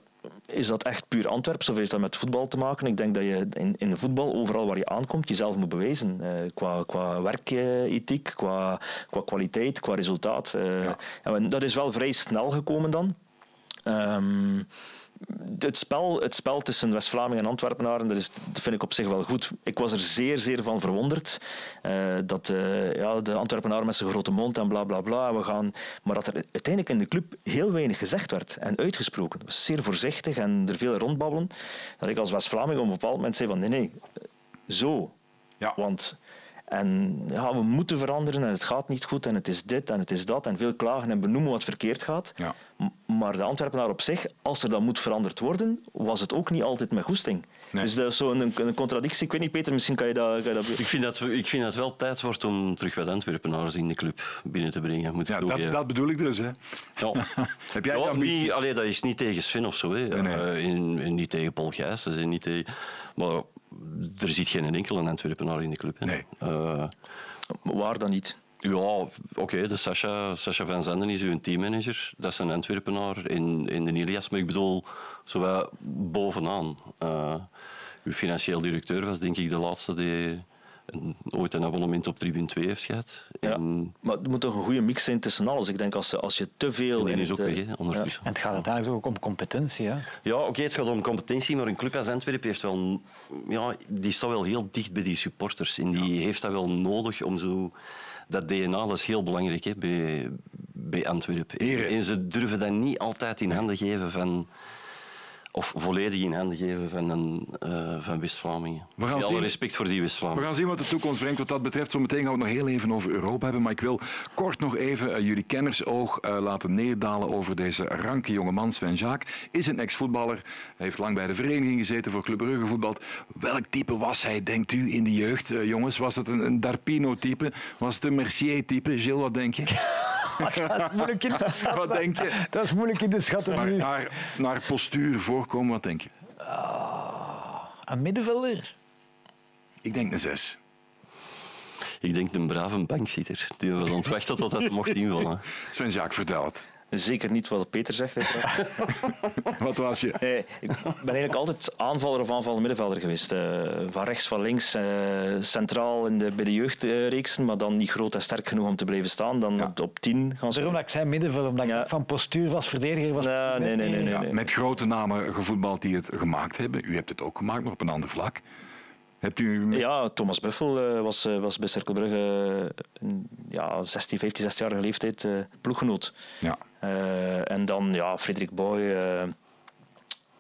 is dat echt puur Antwerps of heeft dat met voetbal te maken? Ik denk dat je in, in voetbal, overal waar je aankomt, jezelf moet bewijzen. Uh, qua, qua werkethiek, qua, qua kwaliteit, qua resultaat. Uh, en dat is wel vrij snel gekomen dan. Um, het spel, het spel tussen West-Vlamingen en Antwerpenaren, dat, is, dat vind ik op zich wel goed. Ik was er zeer, zeer van verwonderd uh, dat uh, ja, de Antwerpenaren met zijn grote mond en bla bla bla, we gaan, maar dat er uiteindelijk in de club heel weinig gezegd werd en uitgesproken. Het was zeer voorzichtig en er veel rondbabbelen. Dat ik als West-Vlaming op een bepaald moment zei van nee, nee, zo. Ja. Want en ja, we moeten veranderen en het gaat niet goed en het is dit en het is dat en veel klagen en benoemen wat verkeerd gaat. Ja. Maar de Antwerpenaar op zich, als er dan moet veranderd worden, was het ook niet altijd met goesting. Dus dat is zo'n een, een, contradictie. Ik weet niet, Peter, misschien kan je dat... Kan je dat... Ik, vind dat ik vind dat het wel tijd wordt om terug wat Antwerpenaars in de club binnen te brengen. Moet ja, dat, dat, bedoel ik dus. Hè. Ja. Heb jij ja, niet, allee, dat is niet tegen Sven of zo. Hè. Nee, nee. Uh, in, niet tegen Paul Gijs. Dat is niet tegen, maar er zit geen enkele Antwerpenaar in de club. Hè. Nee. Uh, waar dan niet? Ja, oké, okay, de Sascha, Sascha van Zenden is uw teammanager. Dat is een Antwerpenaar in, in de Ilias. Maar ik bedoel, zo bovenaan. Uh, uw financieel directeur was denk ik de laatste die ooit een abonnement op Tribune 2 heeft gehad. Ja, maar het moet toch een goede mix zijn tussen alles. Ik denk als, als je te veel... En is ook weg, hè, ja. En het gaat uiteindelijk ook om competentie. Hè? Ja, oké, het gaat om competentie, maar een club als Antwerpen heeft wel... Ja, die staat wel heel dicht bij die supporters. En die heeft dat wel nodig om zo... Dat DNA dat is heel belangrijk hè, bij, bij Antwerpen. En ze durven dat niet altijd in handen geven van of volledig in handen geven van, een, uh, van West-Vlamingen. Alle respect voor die West-Vlamingen. We gaan zien wat de toekomst brengt wat dat betreft. Zometeen gaan we het nog heel even over Europa hebben. Maar ik wil kort nog even uh, jullie kennersoog uh, laten neerdalen over deze ranke jongeman Sven Jaak. Is een ex-voetballer. Hij heeft lang bij de vereniging gezeten voor Club Brugge gevoetbald. Welk type was hij, denkt u, in de jeugd, jongens? Was het een, een Darpino-type? Was het een Mercier-type? Gilles, wat denk je? dat is moeilijk in de schatten. Wat denk je? Dat is moeilijk in de schatten maar, Naar, naar postuur, voorkomen, wat denk je? Uh, een middenvelder? Ik denk een zes. Ik denk een brave bankzitter die we ontwachten tot hij mocht invullen. Sven-Jacques, vertel het. Zeker niet wat Peter zegt. wat was je? Nee, ik ben eigenlijk altijd aanvaller of aanvallende middenvelder geweest. Uh, van rechts, van links, uh, centraal in de, bij de jeugdreeksen, maar dan niet groot en sterk genoeg om te blijven staan. Dan ja. op, op tien gaan ze... Daarom dat ik zei middenvelder, omdat ja. ik van postuur was, verdediger was. Ja, nee, nee, nee, nee, nee, Met grote namen gevoetbald die het gemaakt hebben. U hebt het ook gemaakt, maar op een ander vlak. Hebt u... Ja, Thomas Buffel uh, was, uh, was bij Cirkelbrugge uh, ja, 16, 15, 16-jarige leeftijd ploeggenoot. Ja. en dan ja, Frederik Boy,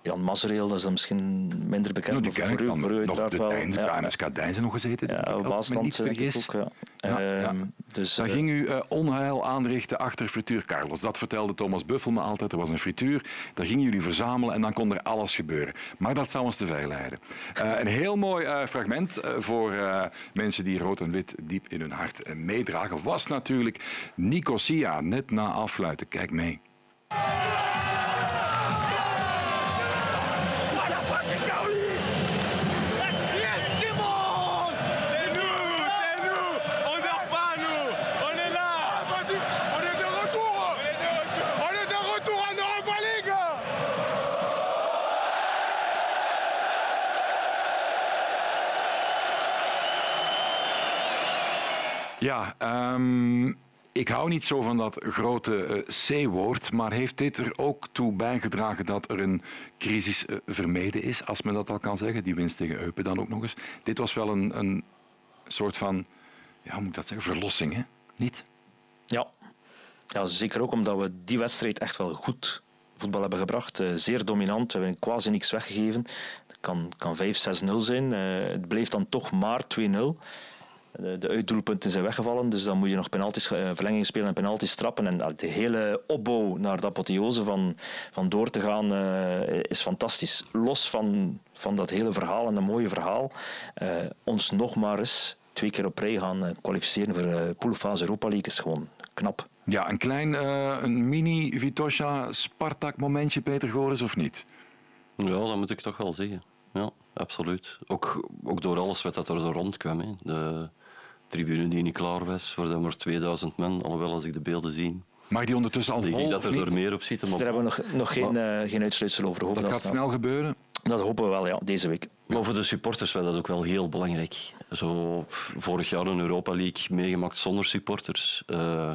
Jan Mazereel, dat is dan misschien minder bekend. Nou, die ken ik voor u, nog de wel. Ja. KNSK nog gezeten, ja, ik, als niet vergis. Ook, ja. Ja, dus, Dan uh, ging u uh, onheil aanrichten achter frituur Carlos. Dat vertelde Thomas Buffel me altijd. Er was een frituur, daar gingen jullie verzamelen en dan kon er alles gebeuren. Maar dat zou ons te veel leiden. Uh, een heel mooi fragment voor mensen die rood en wit diep in hun hart meedragen was natuurlijk Nicosia, net na afluiten. Kijk mee. Ja, um, ik hou niet zo van dat grote uh, C-woord, maar heeft dit er ook toe bijgedragen dat er een crisis uh, vermeden is, als men dat al kan zeggen? Die winst tegen Eupen dan ook nog eens. Dit was wel een, een soort van, ja, hoe moet dat zeggen, verlossing, hè? Niet? Ja. ja, zeker ook omdat we die wedstrijd echt wel goed voetbal hebben gebracht. Uh, zeer dominant, we hebben quasi niks weggegeven. Kan, kan 5-6-0 zijn. het bleef dan toch maar 2-0. De uitdoelpunten zijn weggevallen, dus dan moet je nog penalties, eh, verlenging spelen en penalties trappen. En de hele opbouw naar de apotheose van, van door te gaan uh, is fantastisch. Los van, van dat hele verhaal en dat mooie verhaal, uh, ons nog maar eens twee keer op rij gaan kwalificeren voor de poolfase Europa League is gewoon knap. Ja, een klein, een mini Vitosha Spartak momentje, Peter Goris, of niet? Ja, dat moet ik toch wel zeggen. Ja, absoluut. Ook, ook door alles wat er rond kwam. Hè. De, tribune die niet klaar was, voor dan maar 2000 man. Alhoewel, als ik de beelden zie, Mag die ondertussen al Ik vol denk dat er er meer op zitten. Maar, Daar hebben we nog, nog geen, eh, geen uitsluitsel over. Hopen Dat gaat dat, snel gebeuren. dat hopen we wel, ja, deze week. maar voor de supporters was dat ook wel heel belangrijk. Zo vorig jaar een Europa League meegemaakt zonder supporters. Eh,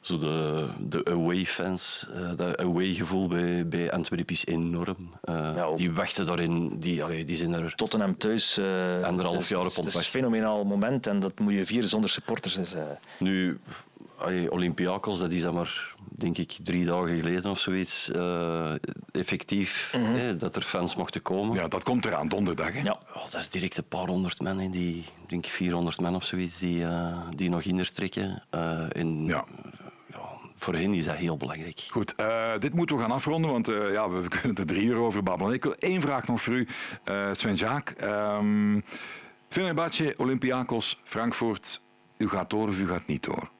zo de, de away fans, eh, dat away gevoel bij, bij Antwerpen is enorm. Eh, Ja, die wachten daarin, die, allee, die zijn er Tottenham thuis. eh Anderhalf jaar op is- Dat is een fenomenaal moment en dat moet je vieren zonder supporters. Dus, eh, Nu, allee, Olympiakos, dat is dan maar, denk ik, drie dagen geleden of zoiets, eh, effectief, Mhm. hè, dat er fans mochten komen. Ja, dat komt eraan donderdag. Hè? ja. Oh, dat is direct een paar honderd man, hè, die, ik denk 400 man of zoiets, die, eh, die nog in er trekken. Eh, en, Ja. Voor hen is dat heel belangrijk. Goed, eh, dit moeten we gaan afronden, want eh, ja, we kunnen er drie uur over babbelen. Ik wil één vraag nog voor u, eh Sven Jaak. Um, Fenerbahce, Olympiakos, Frankfurt. U gaat door of u gaat niet door?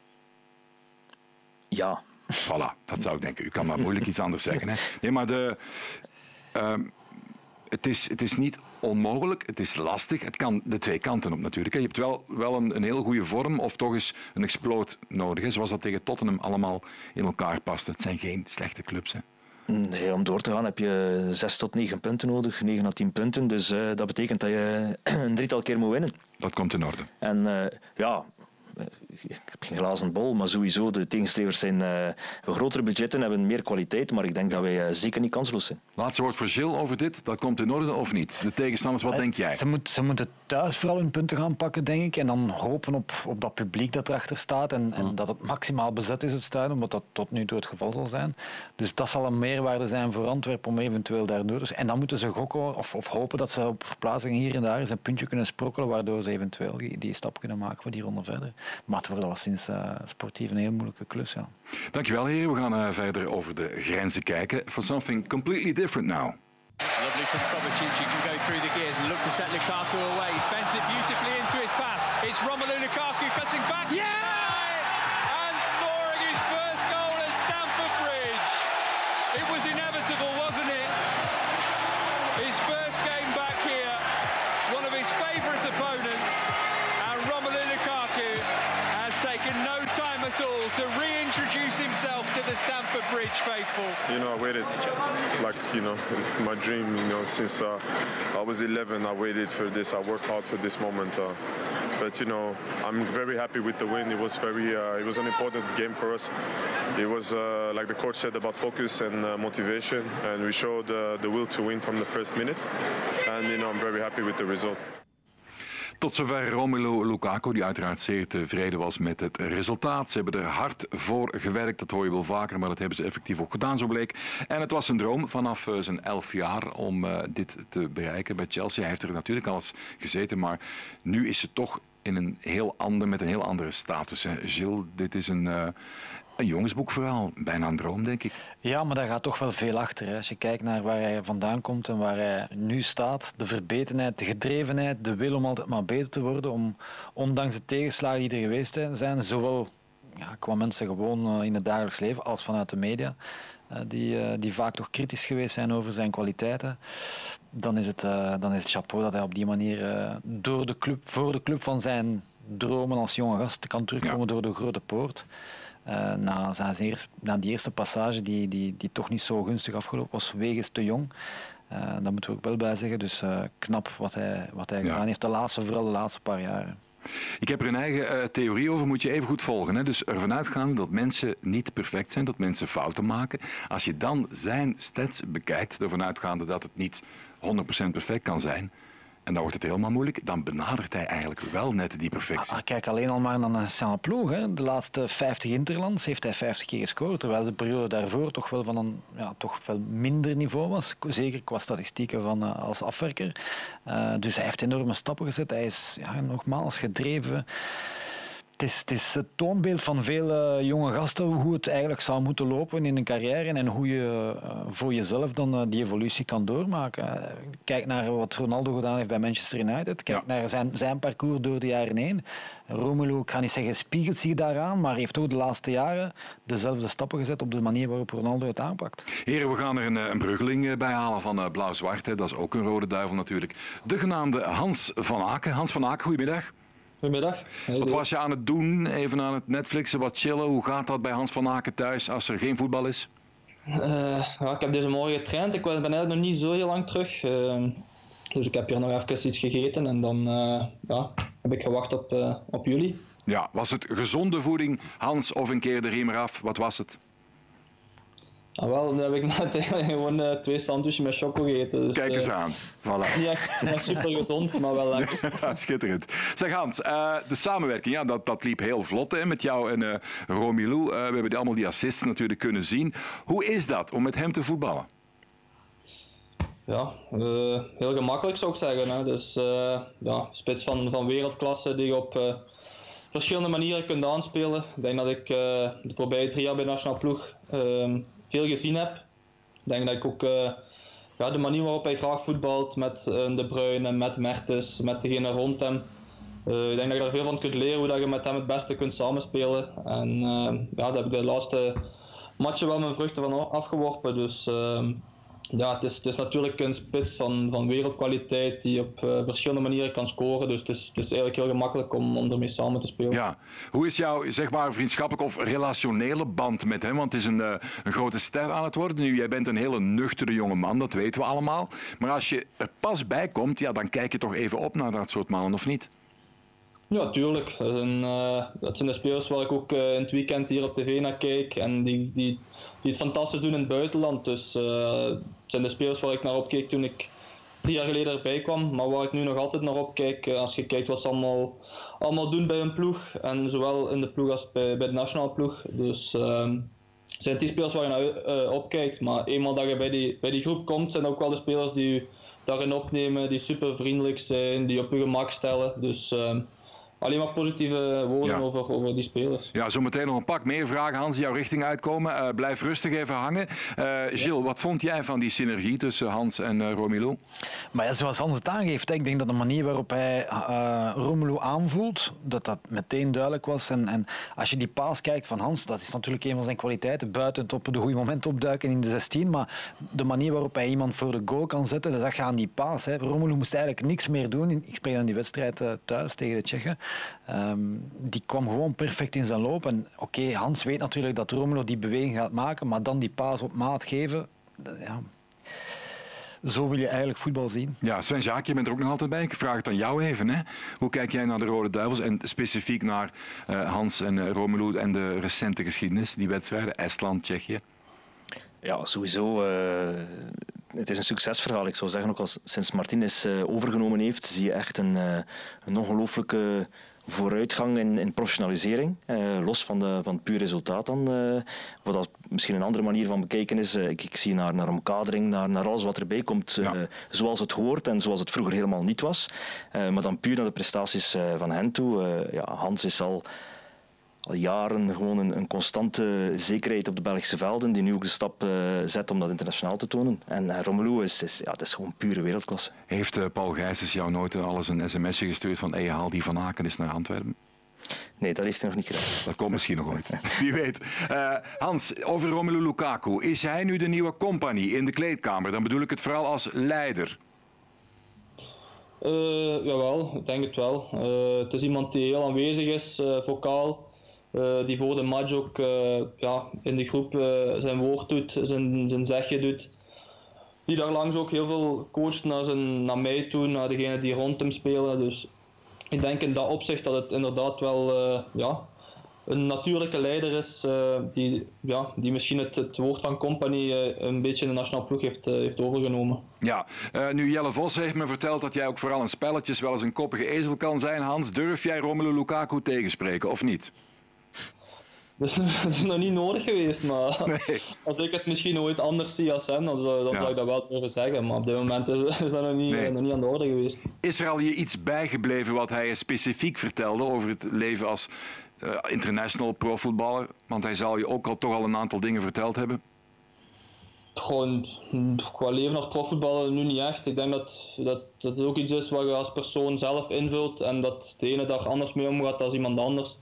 ja, Voilà, dat zou ik denken. U kan maar moeilijk iets anders zeggen. Hè? Nee, maar de, ehm, het, is, het is niet onmogelijk, het is lastig. Het kan de twee kanten op natuurlijk. Je hebt wel, wel een, een heel goede vorm of toch eens een exploot nodig. Hè? Zoals dat tegen Tottenham allemaal in elkaar past. Het zijn geen slechte clubs. Hè? Nee, om door te gaan heb je 6 tot 9 punten nodig, 9 à 10 punten. Dus eh, dat betekent dat je een drietal keer moet winnen. Dat komt in orde. En eh, ja, ik heb geen glazen bol, maar sowieso de tegenstrevers zijn eh, grotere budgetten, hebben meer kwaliteit. Maar ik denk dat wij eh, zeker niet kansloos zijn. Laatste woord voor Gilles over dit. Dat komt in orde of niet? De tegenstanders, wat denk jij? Ze, moet, ze moeten thuis vooral hun punten gaan pakken, denk ik. En dan hopen op, op dat publiek dat erachter staat. En, en dat het maximaal bezet is, het stadion. Wat dat tot nu toe het geval zal zijn. Dus dat zal een meerwaarde zijn voor Antwerpen om eventueel daar door te zijn. En dan moeten ze gokken of, of hopen dat ze op verplaatsingen hier en daar eens een puntje kunnen sprokkelen. Waardoor ze eventueel die, die stap kunnen maken voor die ronde verder. Maar het wordt al sinds eh, sportief een heel moeilijke klus. Ja. Dankjewel heren. We gaan eh, verder over de grenzen kijken. For something completely different now. Lovely from Kovacic, you can go through the gears and look to set Lukaku away. He's bent it beautifully into his path. It's Romelu Lukaku cutting back. Yeah! Himself to the Stamford Bridge faithful. You know, I waited like you know, it's my dream. You know, since uh, I was 11, I waited for this. I worked hard for this moment. Uh, but you know, I'm very happy with the win. It was very, uh, it was an important game for us. It was uh, like the coach said about focus and uh, motivation, and we showed uh, the will to win from the first minute. And you know, I'm very happy with the result. Tot zover Romelu Lukaku, die uiteraard zeer tevreden was met het resultaat. Ze hebben er hard voor gewerkt, dat hoor je wel vaker, maar dat hebben ze effectief ook gedaan, zo bleek. En het was een droom vanaf eh, zijn elf jaar om eh, dit te bereiken bij Chelsea. Hij heeft er natuurlijk al eens gezeten, maar nu is ze toch in een heel ander, met een heel andere status. Gilles, dit is een, eh, een jongensboekverhaal, bijna een droom, denk ik. Ja, maar daar gaat toch wel veel achter. Hè. Als je kijkt naar waar hij vandaan komt en waar hij nu staat, de verbetenheid, de gedrevenheid, de wil om altijd maar beter te worden, om ondanks de tegenslagen die er geweest zijn, zowel ja, qua mensen gewoon eh, in het dagelijks leven als vanuit de media, eh, die, eh, die vaak toch kritisch geweest zijn over zijn kwaliteiten, dan is het, dan is het chapeau dat hij op die manier door de club, voor de club van zijn dromen als jonge gast kan terugkomen Ja. door de grote poort. Eh, na, zijn eerste, na die eerste passage, die, die, die toch niet zo gunstig afgelopen was, wegens te jong. Eh daar moeten we ook wel bij zeggen. Dus eh, knap wat hij, wat hij Ja. gedaan heeft, de laatste, vooral de laatste paar jaren. Ik heb er een eigen theorie over, moet je even goed volgen. Hè? Dus ervan uitgaande dat mensen niet perfect zijn, dat mensen fouten maken. Als je dan zijn stats bekijkt, ervan uitgaande dat het niet 100% perfect kan zijn, en dan wordt het helemaal moeilijk, dan benadert hij eigenlijk wel net die perfectie. Ah, kijk alleen al maar naar snelle ploeg. De laatste 50 interlands heeft hij 50 keer gescoord, terwijl de periode daarvoor toch wel van een ja, toch wel minder niveau was. Zeker qua statistieken van, eh, als afwerker. Eh, dus hij heeft enorme stappen gezet. Hij is ja, nogmaals gedreven. Het is, het is het toonbeeld van veel eh, jonge gasten hoe het eigenlijk zou moeten lopen in een carrière en hoe je eh, voor jezelf dan eh, die evolutie kan doormaken. Kijk naar wat Ronaldo gedaan heeft bij Manchester United. Kijk Ja. naar zijn, zijn parcours door de jaren heen. Romelu, ik ga niet zeggen spiegelt zich daaraan, maar heeft ook de laatste jaren dezelfde stappen gezet op de manier waarop Ronaldo het aanpakt. Heren, we gaan er een, een bruggeling bij halen van Blauw-Zwart. Dat is ook een rode duivel natuurlijk. De genaamde Hans van Aken. Hans van Aken, goedemiddag. Goedemiddag. Wat was je aan het doen? Even aan het Netflixen, wat chillen. Hoe gaat dat bij Hans van Aken thuis als er geen voetbal is? Uh, ja, ik heb deze morgen getraind. Ik ben eigenlijk nog niet zo heel lang terug. Uh, dus ik heb hier nog even iets gegeten en dan uh, ja, heb ik gewacht op, op jullie. Ja, was het gezonde voeding, Hans, of een keer de riem eraf? Wat was het? Ah, wel, dan heb ik net gewoon uh, twee sandwiches met choco gegeten. Dus, Kijk eens uh, aan. Voilà. Niet echt, niet echt super gezond, maar wel lekker. ja, schitterend. Zeg Hans, uh, de samenwerking, ja, dat, dat liep heel vlot hè, met jou en uh, Romilou. we hebben die, allemaal die assists natuurlijk kunnen zien. Hoe is dat om met hem te voetballen? Ja, heel gemakkelijk zou ik zeggen. Hè. Dus ja, spits van, van wereldklasse die op verschillende manieren kunt aanspelen. Ik denk dat ik de voorbije drie jaar bij de nationale ploeg ehm, veel gezien heb. Ik denk dat ik ook uh, ja, de manier waarop hij graag voetbalt met uh, De Bruyne, met Mertens, met degene rond hem. Uh, ik denk dat je daar veel van kunt leren hoe dat je met hem het beste kunt samenspelen. En ja, daar heb ik de laatste matchen wel mijn vruchten van afgeworpen. Dus ehm, ja, het is, natuurlijk een spits van, van wereldkwaliteit die op uh, verschillende manieren kan scoren. Dus het is, het is eigenlijk heel gemakkelijk om, om ermee samen te spelen. Ja. Hoe is jouw zeg maar, of relationele band met hem? Want het is een, uh, een grote ster aan het worden. Nu, jij bent een hele nuchtere jonge man, dat weten we allemaal. Maar als je er pas bij komt, ja, dan kijk je toch even op naar dat soort mannen, of niet? Ja, tuurlijk. Dat zijn, uh, dat zijn de spelers waar ik ook uh, in het weekend hier op tv naar kijk. En die, die, die het fantastisch doen in het buitenland. Dus het zijn de spelers waar ik naar opkeek toen ik drie jaar geleden erbij kwam. Maar waar ik nu nog altijd naar opkijk, als je kijkt wat ze allemaal, allemaal doen bij een ploeg. En zowel in de ploeg als bij, bij de nationale ploeg. Dus ehm, zijn het die spelers waar je naar opkijkt. Maar eenmaal dat je bij die, bij die groep komt, zijn ook wel de spelers die je daarin opnemen. Die super vriendelijk zijn, die op je gemak stellen. Dus... Alleen maar positieve woorden ja. over, over die spelers. Ja, zometeen nog een pak meer vragen, Hans, die jouw richting uitkomen. Uh, blijf rustig even hangen. Uh, Gilles, ja. wat vond jij van die synergie tussen Hans en uh, Romelu? Maar ja, zoals Hans het aangeeft, ik denk dat de manier waarop hij Romelu aanvoelt, dat dat meteen duidelijk was. En, en als je die paas kijkt van Hans, dat is natuurlijk een van zijn kwaliteiten. Buiten het op de goede moment opduiken in de 16, maar de manier waarop hij iemand voor de goal kan zetten, dat zag je aan die paas. Hè. Romelu moest eigenlijk niks meer doen. Ik spreek aan die wedstrijd thuis tegen de Tsjechen. Um, die kwam gewoon perfect in zijn loop. En oké, okay, Hans weet natuurlijk dat Romelo die beweging gaat maken, maar dan die paas op maat geven. Ja. Zo wil je eigenlijk voetbal zien. Ja, Sven Jaak, je bent er ook nog altijd bij. Ik vraag het aan jou even. Hè. Hoe kijk jij naar de Rode Duivels en specifiek naar uh, Hans en uh, Romelu en de recente geschiedenis, die wedstrijden, Estland, Tsjechië? Ja, sowieso. Uh, het is een succesverhaal. Ik zou zeggen, ook als sinds Martinez uh, overgenomen heeft, zie je echt een, uh, een ongelooflijke vooruitgang in, in professionalisering. los van, de, van het puur resultaat dan. wat dat misschien een andere manier van bekijken is. ik, ik, zie naar, naar omkadering, naar, naar alles wat erbij komt. Ja. zoals het hoort en zoals het vroeger helemaal niet was. maar dan puur naar de prestaties van hen toe. ja, Hans is al al jaren gewoon een, een, constante zekerheid op de Belgische velden, die nu ook de stap uh, zet om dat internationaal te tonen. En uh, Romelu is, is, ja, dat is gewoon pure wereldklasse. Heeft uh, Paul Gijsens jou nooit alles een sms'je gestuurd van hey, haal die van Aken eens naar Antwerpen? Nee, dat heeft hij nog niet gedaan. Dat komt misschien nog ooit. Wie weet. Uh, Hans, over Romelu Lukaku. Is hij nu de nieuwe compagnie in de kleedkamer? Dan bedoel ik het vooral als leider. Uh, jawel, ik denk het wel. Uh, het is iemand die heel aanwezig is, vocaal. Uh, die voor de match ook uh, ja, in de groep uh, zijn woord doet, zijn, zijn zegje doet. Die daar langs ook heel veel coacht naar, zijn, naar mij toe, naar degene die rond hem spelen. Dus ik denk in dat opzicht dat het inderdaad wel ja, een natuurlijke leider is die, ja, die misschien het, het woord van company een beetje in de nationale ploeg heeft, heeft overgenomen. Ja, nu Jelle Vos heeft me verteld dat jij ook vooral in spelletjes wel eens een koppige ezel kan zijn. Hans, durf jij Romelu Lukaku tegenspreken of niet? Dus dat is nog niet nodig geweest, maar nee. als ik het misschien ooit anders zie als hem, dan zou, dan ja. zou ik dat wel durven zeggen. Maar op dit moment is, is dat nog niet, nee. nog niet aan de orde geweest. Is er al je iets bijgebleven wat hij specifiek vertelde over het leven als uh, international profvoetballer? Want hij zal je ook al toch al een aantal dingen verteld hebben. Gewoon qua leven als profvoetballer nu niet echt. Ik denk dat, dat dat ook iets is wat je als persoon zelf invult en dat de ene dag anders mee omgaat dan iemand anders.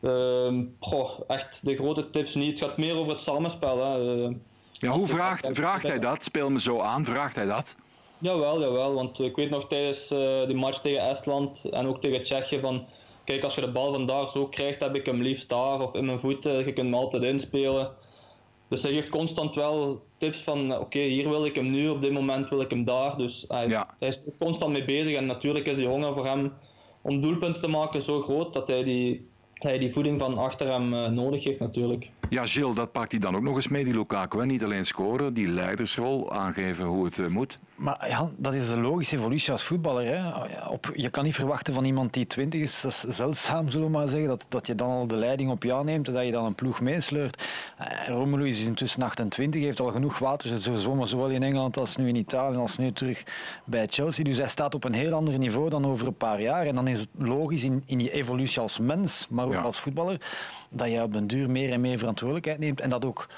Uh, goh, echt de grote tips niet. Het gaat meer over het samenspel. Hè. Uh, ja, hoe vraagt, vraagt hij dat? Speel me zo aan. Vraagt hij dat? Jawel, jawel. Want ik weet nog tijdens uh, die match tegen Estland en ook tegen Tsjechië van... Kijk, als je de bal vandaag zo krijgt, heb ik hem liefst daar of in mijn voeten. Je kunt hem altijd inspelen. Dus hij geeft constant wel tips van, oké, hier wil ik hem nu, op dit moment wil ik hem daar. Dus hij, hij is constant mee bezig. En natuurlijk is die honger voor hem om doelpunten te maken zo groot dat hij die, hij die voeding van achter hem uh, nodig heeft natuurlijk. Ja, Gilles, dat pakt hij dan ook nog eens mee, die Lukaku. Hè? Niet alleen scoren, die leidersrol, aangeven hoe het uh, moet. Maar ja, dat is een logische evolutie als voetballer. Hè. Op, je kan niet verwachten van iemand die 20 is, dat is zeldzaam, zullen we maar zeggen, dat, dat je dan al de leiding op jou neemt en dat je dan een ploeg meesleurt. Uh, Romelu is intussen 28, heeft al genoeg water zwommen, zowel in Engeland als nu in Italië, als nu terug bij Chelsea. Dus hij staat op een heel ander niveau dan over een paar jaar. En dan is het logisch in, in je evolutie als mens, maar ook als voetballer, dat je op den duur meer en meer verantwoordelijkheid neemt en dat ook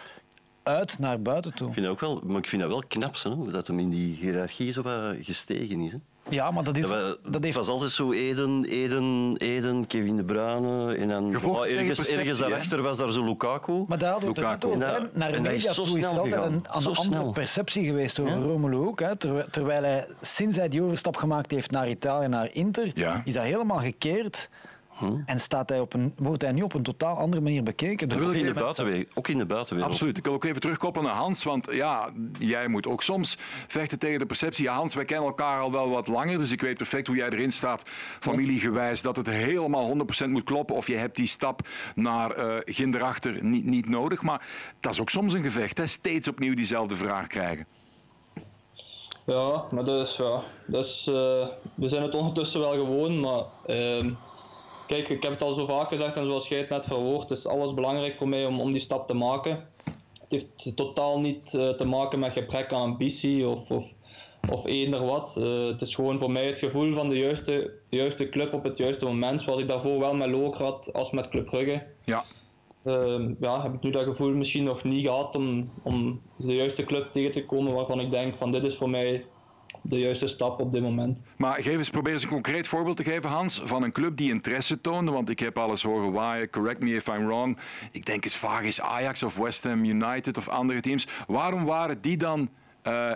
uit naar buiten toe. Ik vind dat, ook wel, maar ik vind dat wel knap, zo, dat hem in die hiërarchie zo wat gestegen is. Hè. Ja, maar dat is... Dat, dat heeft... was altijd zo Eden, Eden, Eden, Kevin De Bruyne. En dan oh, ergens, ergens daarachter was daar zo Lukaku. Maar daar hadden we het over. En, naar media toe is altijd een, een andere perceptie geweest over ja? Romelu ook. Hè. Terwijl hij, sinds hij die overstap gemaakt heeft naar Italië, naar Inter, ja. is dat helemaal gekeerd. Hm? En staat hij op een, wordt hij nu op een totaal andere manier bekeken? Dat wil ik in de buitenwereld. Ook in de buitenwereld. Absoluut. Ik wil ook even terugkoppelen naar Hans. Want ja, jij moet ook soms vechten tegen de perceptie. Ja, Hans, wij kennen elkaar al wel wat langer. Dus ik weet perfect hoe jij erin staat, familiegewijs. Dat het helemaal 100% moet kloppen. Of je hebt die stap naar uh, ginderachter niet, niet nodig. Maar dat is ook soms een gevecht. Hè? Steeds opnieuw diezelfde vraag krijgen. Ja, maar dat is, ja, dat is, uh, we zijn het ondertussen wel gewoon. Maar... Uh, kijk, ik heb het al zo vaak gezegd en zoals jij het net verwoord, is alles belangrijk voor mij om, om die stap te maken. Het heeft totaal niet uh, te maken met gebrek aan ambitie of, of, of eender wat. Uh, het is gewoon voor mij het gevoel van de juiste, de juiste club op het juiste moment. Zoals ik daarvoor wel met Look had als met Club Brugge. Ja. Uh, ja, heb ik nu dat gevoel misschien nog niet gehad om, om de juiste club tegen te komen waarvan ik denk van dit is voor mij de juiste stap op dit moment. Maar geef eens, probeer eens een concreet voorbeeld te geven, Hans, van een club die interesse toonde. Want ik heb alles horen waaien, correct me if I'm wrong. Ik denk eens vaag is Ajax of West Ham United of andere teams. Waarom waren die dan... Uh,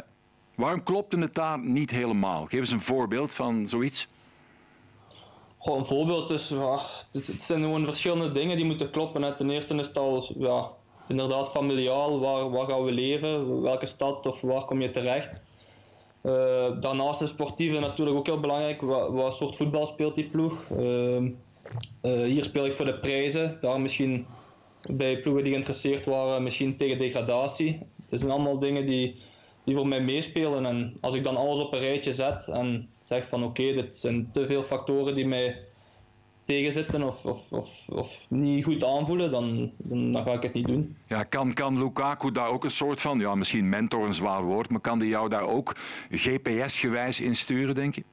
waarom klopte het daar niet helemaal? Geef eens een voorbeeld van zoiets. Goh, een voorbeeld is, ja, het, zijn gewoon verschillende dingen die moeten kloppen. Ten eerste is het al ja, inderdaad familiaal, waar, waar gaan we leven, welke stad of waar kom je terecht. Uh, daarnaast is sportieve natuurlijk ook heel belangrijk. Wat, wat soort voetbal speelt die ploeg? Uh, uh, hier speel ik voor de prijzen. Daar misschien bij ploegen die geïnteresseerd waren, misschien tegen degradatie. Het zijn allemaal dingen die, die voor mij meespelen. En als ik dan alles op een rijtje zet en zeg van oké, dit zijn te veel factoren die mij tegenzitten of, of, of, of niet goed aanvoelen, dan, dan, dan, ga ik het niet doen. Ja, kan, kan Lukaku daar ook een soort van, ja, misschien mentor een zwaar woord, maar kan die jou daar ook GPS-gewijs in sturen, denk je?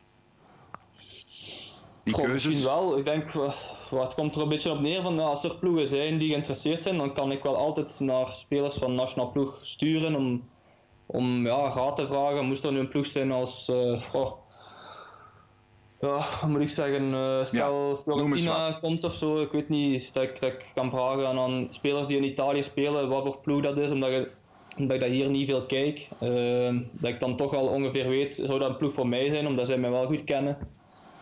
Die Goh, keuzes? Misschien wel. Ik denk, wat komt er een beetje op neer van als er ploegen zijn die geïnteresseerd zijn, dan kan ik wel altijd naar spelers van nationaal ploeg sturen om, om ja, raad te vragen. Moest er nu een ploeg zijn als uh, ja, moet ik zeggen, uh, stel ja, Fiorentina komt of zo, ik weet niet, dat ik, dat ik kan vragen aan spelers die in Italië spelen wat voor ploeg dat is, omdat, je, omdat ik dat hier niet veel kijk. Uh, dat ik dan toch al ongeveer weet, zou dat een ploeg voor mij zijn, omdat zij mij wel goed kennen.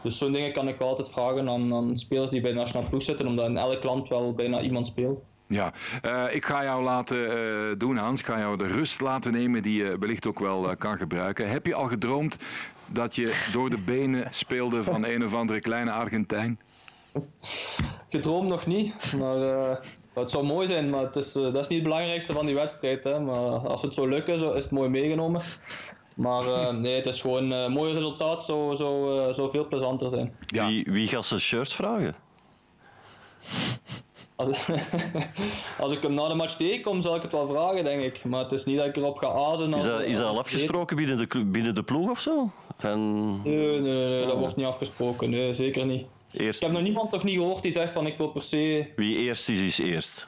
Dus zo'n dingen kan ik altijd vragen aan, aan spelers die bij de nationale ploeg zitten, omdat in elk land wel bijna iemand speelt. Ja, uh, ik ga jou laten uh, doen, Hans. Ik ga jou de rust laten nemen die je wellicht ook wel uh, kan gebruiken. Heb je al gedroomd dat je door de benen speelde van een of andere kleine Argentijn? Gedroomd nog niet, maar het zou mooi zijn. Maar het is, dat is niet het belangrijkste van die wedstrijd. Hè. Maar als het zou lukken, zo, is het mooi meegenomen. Maar nee, het is gewoon een mooi resultaat. Zou, zou, zou veel plezanter zijn. Ja. Wie, wie gaat zijn shirt vragen? Als, ik hem na de match tegenkom, zal ik het wel vragen, denk ik. Maar het is niet dat ik erop ga azen. Is dat, is dat al afgesproken binnen de, binnen de ploeg of zo? Van... Nee, nee, nee, dat wordt niet afgesproken. Nee, zeker niet. Eerst... Ik heb nog niemand toch niet gehoord die zegt van ik wil per se... Wie eerst is, is eerst.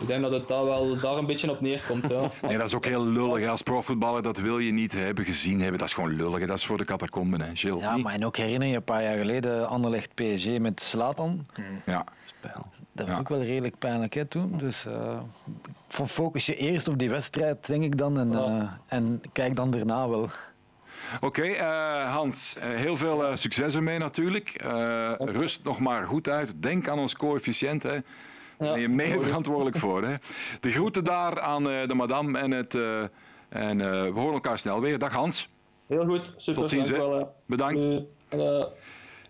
Ik denk dat het daar wel daar een beetje op neerkomt. Ja. Nee, dat is ook heel lullig. Als profvoetballer, dat wil je niet hebben gezien hebben. Dat is gewoon lullig. Dat is voor de catacomben, hè, Gilles. Ja, maar en ook herinner je een paar jaar geleden Anderlecht PSG met Slatan. Ja. Spel. Dat was ook wel redelijk pijnlijk hè, toen. Dus uh, focus je eerst op die wedstrijd, denk ik dan. En, uh, en kijk dan daarna wel. Oké, eh, Hans, eh, heel veel uh, succes ermee natuurlijk. rust nog maar goed uit. Denk aan ons coëfficiënt. Hè. Daar ben je mede verantwoordelijk voor. Hè. De groeten daar aan de madame en, het, en we horen elkaar snel weer. Dag Hans. Heel goed, super. Tot ziens. Bedankt.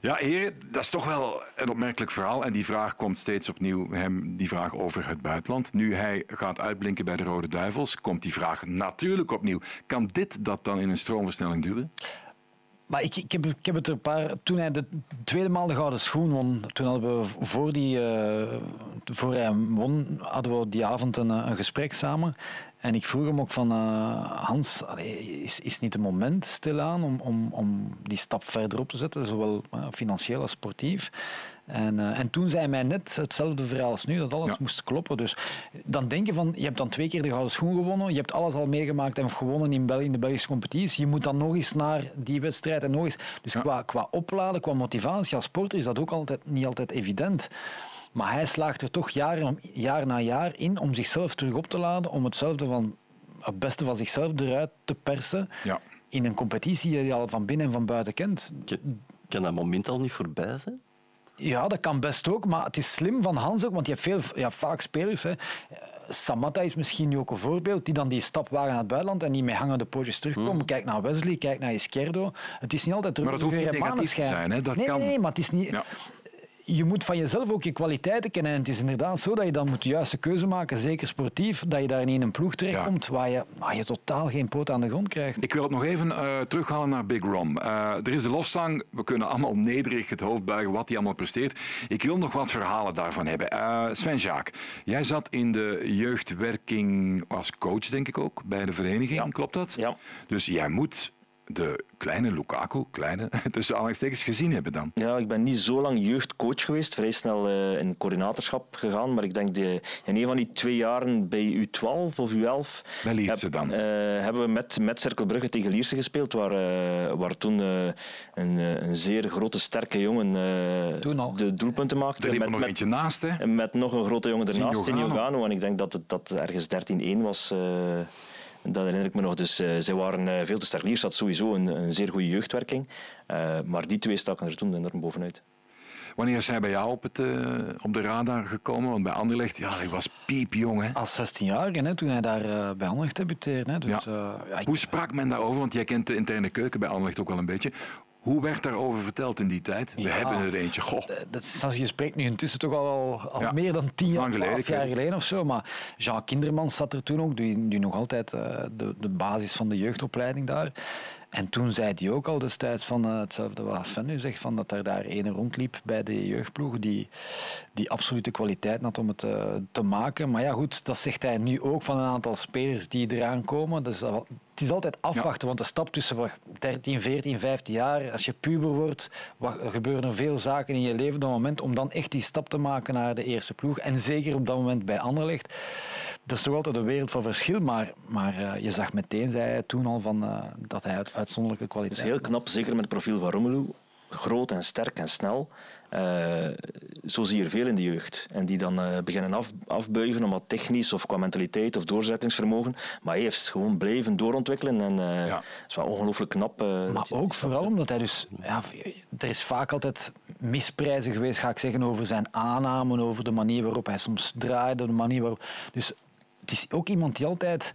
Ja, heren, dat is toch wel een opmerkelijk verhaal. En die vraag komt steeds opnieuw, hem, die vraag over het buitenland. Nu hij gaat uitblinken bij de Rode Duivels, komt die vraag natuurlijk opnieuw. Kan dit dat dan in een stroomversnelling duwen? Maar ik, ik, heb, het er een paar... Toen hij de tweede maal de gouden schoen won, toen hadden we voor, die, uh, voor hij won, hadden we die avond een, een gesprek samen. En ik vroeg hem ook van, uh, Hans, is, is niet het moment stilaan om, om, om die stap verder op te zetten, zowel financieel als sportief? En, uh, en toen zei mij net hetzelfde verhaal als nu, dat alles moest kloppen. Dus dan denk je van, je hebt dan twee keer de gouden schoen gewonnen, je hebt alles al meegemaakt en gewonnen in, Bel in de Belgische competitie. Je moet dan nog eens naar die wedstrijd en nog eens. Dus qua, qua opladen, qua motivatie als sporter is dat ook altijd, niet altijd evident. Maar hij slaagt er toch jaar, jaar na jaar in om zichzelf terug op te laden, om hetzelfde van het beste van zichzelf eruit te persen. Ja. In een competitie die je al van binnen en van buiten kent. Kan dat moment al niet voorbij zijn? Ja, dat kan best ook. Maar het is slim van Hans ook, want je hebt veel, ja, vaak spelers. Hè. Samatta is misschien nu ook een voorbeeld, die dan die stap wagen naar het buitenland en niet met hangende pootjes terugkomen. Hmm. Kijk naar Wesley, kijk naar Izquierdo. Het is niet altijd terug Maar dat hoeft niet negatief te zijn. Hè? Dat nee, kan... nee, maar het is niet... Ja je moet van jezelf ook je kwaliteiten kennen. En het is inderdaad zo dat je dan moet de juiste keuze maken, zeker sportief, dat je daar niet in een ploeg terechtkomt waar, je, waar je totaal geen poot aan de grond krijgt. Ik wil het nog even uh, terughalen naar Big Rom. Uh, er is de lofzang, we kunnen allemaal nederig het hoofd buigen wat hij allemaal presteert. Ik wil nog wat verhalen daarvan hebben. Uh, Sven Jaak, jij zat in de jeugdwerking als coach, denk ik ook, bij de vereniging, klopt dat? Ja. Dus jij moet de kleine Lukaku, kleine, tussen aanhalingstekens, gezien hebben dan? Ja, ik ben niet zo lang jeugdcoach geweest, vrij snel uh, in coördinatorschap gegaan, maar ik denk de, in een van die twee jaren bij U12 of U11 bij Lierse dan? Uh, hebben we met, met tegen Lierse gespeeld, waar, uh, waar toen een, een zeer grote, sterke jongen de doelpunten maakte. Er liep nog eentje naast, hè? Met nog een grote jongen ernaast, Sinio Gano, en ik denk dat het dat ergens 13-1 was... Dat herinner ik me nog. Dus uh, zij waren uh, veel te sterk. Liers had sowieso een, een zeer goede jeugdwerking. Uh, maar die twee staken er toen enorm bovenuit. Wanneer is hij bij jou op, het, op de radar gekomen? Want bij Anderlecht, ja, hij was piepjong. Hè? Als 16-jarige, toen hij daar bij Anderlecht debuteerde. Hè? Dus, ja. Hoe sprak men daarover? Want jij kent de interne keuken bij Anderlecht ook wel een beetje. Hoe werd daarover verteld in die tijd? We hebben er eentje. Goh. Dat je spreekt nu intussen toch al, al meer dan tien jaar, geleden, jaar geleden of zo. Maar Jean Kindermans zat er toen ook, die, die nog altijd uh, de, de basis van de jeugdopleiding daar. En toen zei hij ook al destijds van uh, hetzelfde wat Sven nu zegt, van dat er daar ene rondliep bij de jeugdploeg die, die absolute kwaliteit had om het uh, te maken. Maar ja, goed, dat zegt hij nu ook van een aantal spelers die eraan komen. Dus het is altijd afwachten, want de stap tussen 13, 14, 15 jaar, als je puber wordt, gebeuren er veel zaken in je leven op dat moment om dan echt die stap te maken naar de eerste ploeg. En zeker op dat moment bij Anderlecht dat is toch altijd een wereld van verschil, maar, maar uh, je zag meteen, zei hij toen al, van, uh, dat hij uitzonderlijke kwaliteit Dat is heel knap, zeker met het profiel van Romelu. Groot en sterk en snel. Uh, zo zie je er veel in de jeugd. En die dan beginnen af, afbuigen om wat technisch of qua mentaliteit of doorzettingsvermogen. Maar hij heeft gewoon blijven doorontwikkelen. En ja. dat is wel ongelooflijk knap. maar ook vooral omdat hij dus... Ja, er is vaak altijd misprijzen geweest, ga ik zeggen, over zijn aannamen, over de manier waarop hij soms draaide, de manier waarop... Dus het is ook iemand die altijd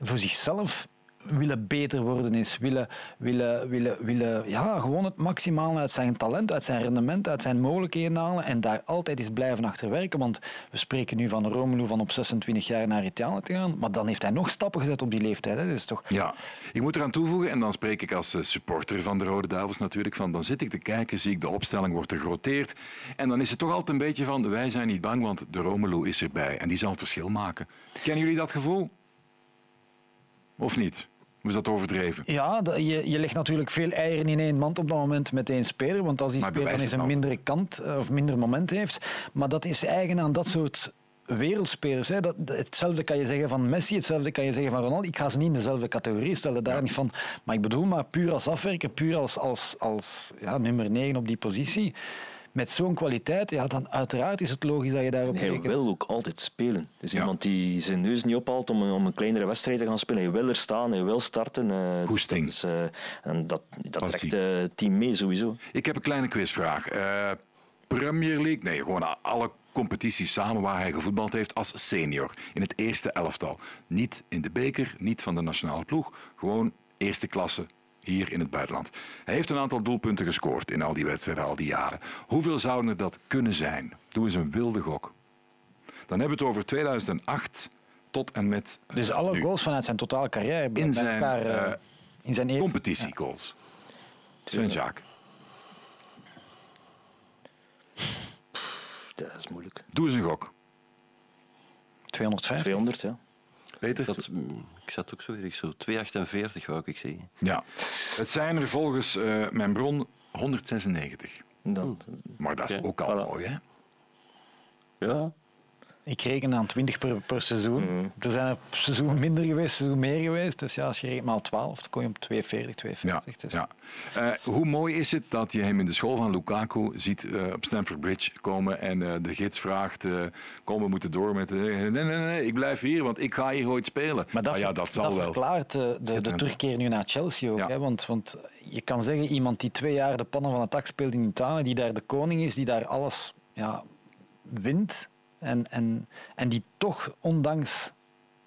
voor zichzelf willen beter worden is, willen, willen, willen, willen ja, gewoon het maximaal uit zijn talent, uit zijn rendement, uit zijn mogelijkheden halen en daar altijd eens blijven achter werken. Want we spreken nu van Romelu van op 26 jaar naar Italië te gaan, maar dan heeft hij nog stappen gezet op die leeftijd. Hè. Is toch... Ja, ik moet eraan toevoegen, en dan spreek ik als eh, supporter van de Rode Duivels natuurlijk, van dan zit ik te kijken, zie ik de opstelling wordt er geroteerd en dan is het toch altijd een beetje van wij zijn niet bang, want de Romelu is erbij en die zal het verschil maken. Kennen jullie dat gevoel? Of niet? Is dat overdreven? Ja, je, je legt natuurlijk veel eieren in één mand op dat moment met één speler. Want als die speler dan eens een mindere kant eh, of minder moment heeft. Maar dat is eigen aan dat soort wereldspelers. Hè. Dat, hetzelfde kan je zeggen van Messi, hetzelfde kan je zeggen van Ronaldo. Ik ga ze niet in dezelfde categorie stellen, daar niet van. Maar ik bedoel maar puur als afwerker, puur als, als, als ja, nummer 9 op die positie met zo'n kwaliteit, ja, dan uiteraard is het logisch dat je daarop Hij rekent. wil ook altijd spelen. Het is Ja. iemand die zijn neus niet ophaalt om, een- om een kleinere wedstrijd te gaan spelen. Hij wil er staan, hij wil starten. eh, Goesting. Dat, is, eh, en dat, dat trekt eh, het team mee sowieso. Ik heb een kleine quizvraag. Eh, Premier League, nee, gewoon alle competities samen waar hij gevoetbald heeft als senior. In het eerste elftal. Niet in de beker, niet van de nationale ploeg. Gewoon eerste klasse hier in het buitenland. Hij heeft een aantal doelpunten gescoord in al die wedstrijden, al die jaren. Hoeveel zouden er dat kunnen zijn? Doe eens een wilde gok. Dan hebben we het over 2008 tot en met Dus alle nu. goals vanuit zijn totale carrière In zijn, elkaar, eh, eh, in zijn eerste... competitiegoals. Sven Jaak. Dat is moeilijk. Doe eens een gok. 250. 200, ja. Peter? Dat, mm, ik zat ook zo erg zo. 2,48 wou ik zeggen. Ja. Het zijn er volgens eh, mijn bron 196. Dat, Maar dat is ook al voilà. mooi, hè? Ja, Ik reken aan 20 per, per seizoen. Mhm. Er zijn er seizoen minder geweest, seizoen meer geweest. Dus ja, als je rekent maal 12, dan kom je op 240, Ja, 250. Dus. ja. Eh, hoe mooi is het dat je hem in de school van Lukaku ziet eh, op Stamford Bridge komen en eh, de gids vraagt, eh kom we moeten door met... nee, nee, nee, ik blijf hier, want ik ga hier ooit spelen. Maar dat, Ah ja, dat zal wel. verklaart de, de, terugkeer nu naar Chelsea ook. Ja. Hè? Want, want je kan zeggen, iemand die twee jaar de pannen van het dak speelt in Italië, die daar de koning is, die daar alles ja, wint en, en, en die toch, ondanks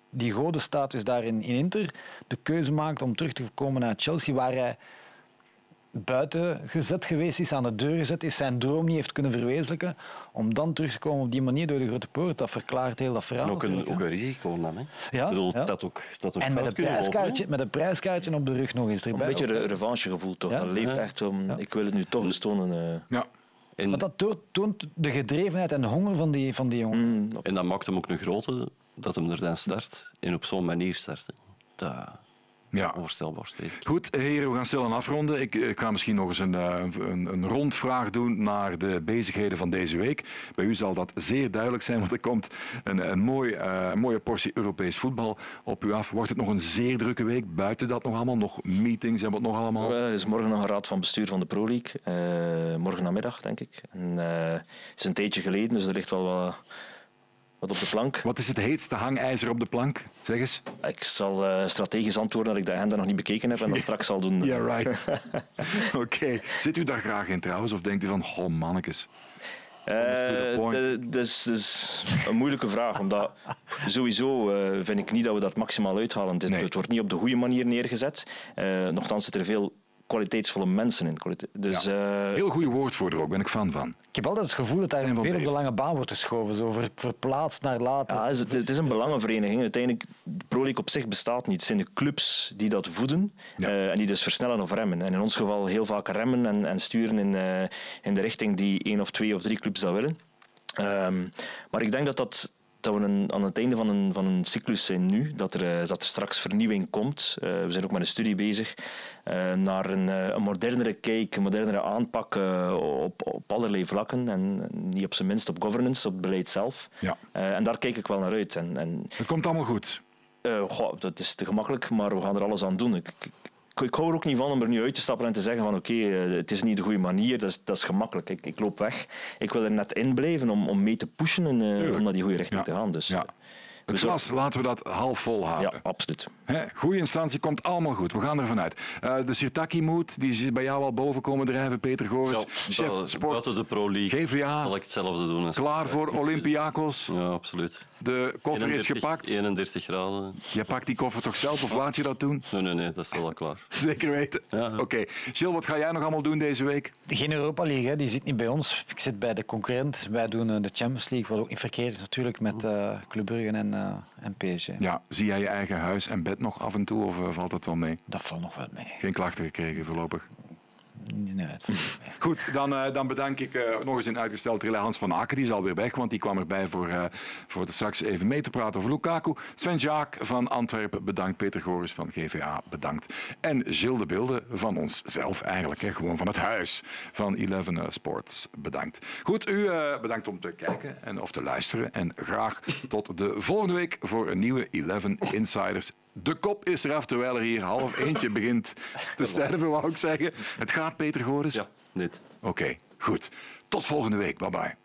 die godenstatus daar in, in Inter, de keuze maakt om terug te komen naar Chelsea, waar hij buiten gezet geweest is, aan de deur gezet is, zijn droom niet heeft kunnen verwezenlijken, om dan terug te komen op die manier door de grote poort, dat verklaart heel dat verhaal. en ook een, ook een risico nam. Hè. Ja, ik bedoel, ja. dat ook, dat ook En met een, lopen, prijskaartje, met een prijskaartje op de rug nog eens een erbij. beetje re revanchegevoel toch. Ja. Dat leeft echt om, Ja. ik wil het nu toch bestonen. eh. Ja. En, Maar dat toont, toont de gedrevenheid en de honger van die, van die jongen. Mm, en dat maakt hem ook een grote dat hem er dan start en op zo'n manier start. hè. Dat ja. onvoorstelbaar. Goed, heren, we gaan stilaan afronden. Ik, ik ga misschien nog eens een, eh, een, een rondvraag doen naar de bezigheden van deze week. Bij u zal dat zeer duidelijk zijn, want er komt een, een, mooi, eh, een mooie portie Europees voetbal op u af. Wordt het nog een zeer drukke week? Buiten dat nog allemaal? Nog meetings en wat nog allemaal? Eh, Er is morgen nog een raad van bestuur van de Pro League. Eh, morgen namiddag, denk ik. En, eh, het is een tijdje geleden, dus er ligt wel wat, wat op de plank. Wat is het heetste hangijzer op de plank? Zeg eens. Ik zal eh, strategisch antwoorden dat ik de agenda nog niet bekeken heb en dat straks zal doen. Ja, right. Oké. Zit u daar graag in trouwens? Of denkt u van, oh mannetjes. Is, dat is een moeilijke vraag, omdat sowieso eh, vind ik niet dat we dat maximaal uithalen. Het, is- Nee. het wordt niet op de goede manier neergezet. Eh nochtans zitten er veel kwaliteitsvolle mensen in. Dus, eh, Heel goede woordvoerder ook, ben ik fan van. Ik heb altijd het gevoel dat daar veel op de lange baan wordt geschoven. Zo ver- verplaatst naar later. Ja, is, het is een belangenvereniging. Uiteindelijk, de Pro League op zich bestaat niet. Het zijn de clubs die dat voeden Ja. eh, en die dus versnellen of remmen. En in ons geval heel vaak remmen en, en sturen in, eh, in de richting die één of twee of drie clubs dat willen. Ehm, maar ik denk dat, dat, dat we een, aan het einde van een, van een cyclus zijn nu, dat er, eh, dat er straks vernieuwing komt. Eh, we zijn ook met een studie bezig eh, naar een, een modernere kijk, een modernere aanpak op, op allerlei vlakken. En niet op zijn minst op governance, op het beleid zelf. Ja. En daar kijk ik wel naar uit. En, en, Het komt allemaal goed. goh, dat is te gemakkelijk, maar we gaan er alles aan doen. Ik, ik, ik, hou er ook niet van om er nu uit te stappen en te zeggen van oké, eh, het is niet de goede manier, dat is, dat is gemakkelijk. Ik, ik loop weg. Ik wil er net in blijven om, om mee te pushen en eh, om naar die goede richting Ja. te gaan. Dus, Ja. eh, Het we glas, laten we dat half vol houden. ja, absoluut. Goede instantie, komt allemaal goed. We gaan ervan uit. Eh, de Sirtaki-moed, die is bij jou al boven komen drijven. Peter Goris, Ja, chef buiten- sport, Buiten de Pro League GVA, zal ik hetzelfde doen. als- klaar voor Olympiakos. Ja, Je dat doen? Nee, nee, nee, dat is al klaar. Zeker weten. Ja. Oké. Gilles, wat ga jij nog allemaal doen deze week? Geen Europa League, hè, die zit niet bij ons. Ik zit bij de concurrent. Wij doen eh, de Champions League, wat ook niet verkeerd is natuurlijk, met eh Club Brugge en, eh, en PSG. Ja, zie jij je eigen huis en bed nog af en toe of eh, valt dat wel mee? Dat valt nog wel mee. Geen klachten gekregen voorlopig. Nee, het valt niet mee. Goed, dan, eh, dan bedank ik eh, nog eens in uitgesteld relais Hans van Aken. Die is alweer weg, want die kwam erbij voor, eh, voor straks even mee te praten over Lukaku. Sven Jaak van Antwerpen bedankt. Peter Goris van GVA bedankt. En Gilles de Bilde van onszelf eigenlijk. Hè, gewoon van het huis van Eleven Sports bedankt. Goed, u bedankt om te kijken en, of te luisteren. En graag tot de volgende week voor een nieuwe Eleven Insiders. De kop is eraf, terwijl er hier half eentje begint te sterven, wou ik zeggen. Het gaat, Peter Goris? Ja, net. Oké, goed. Goed, tot volgende week. Bye bye.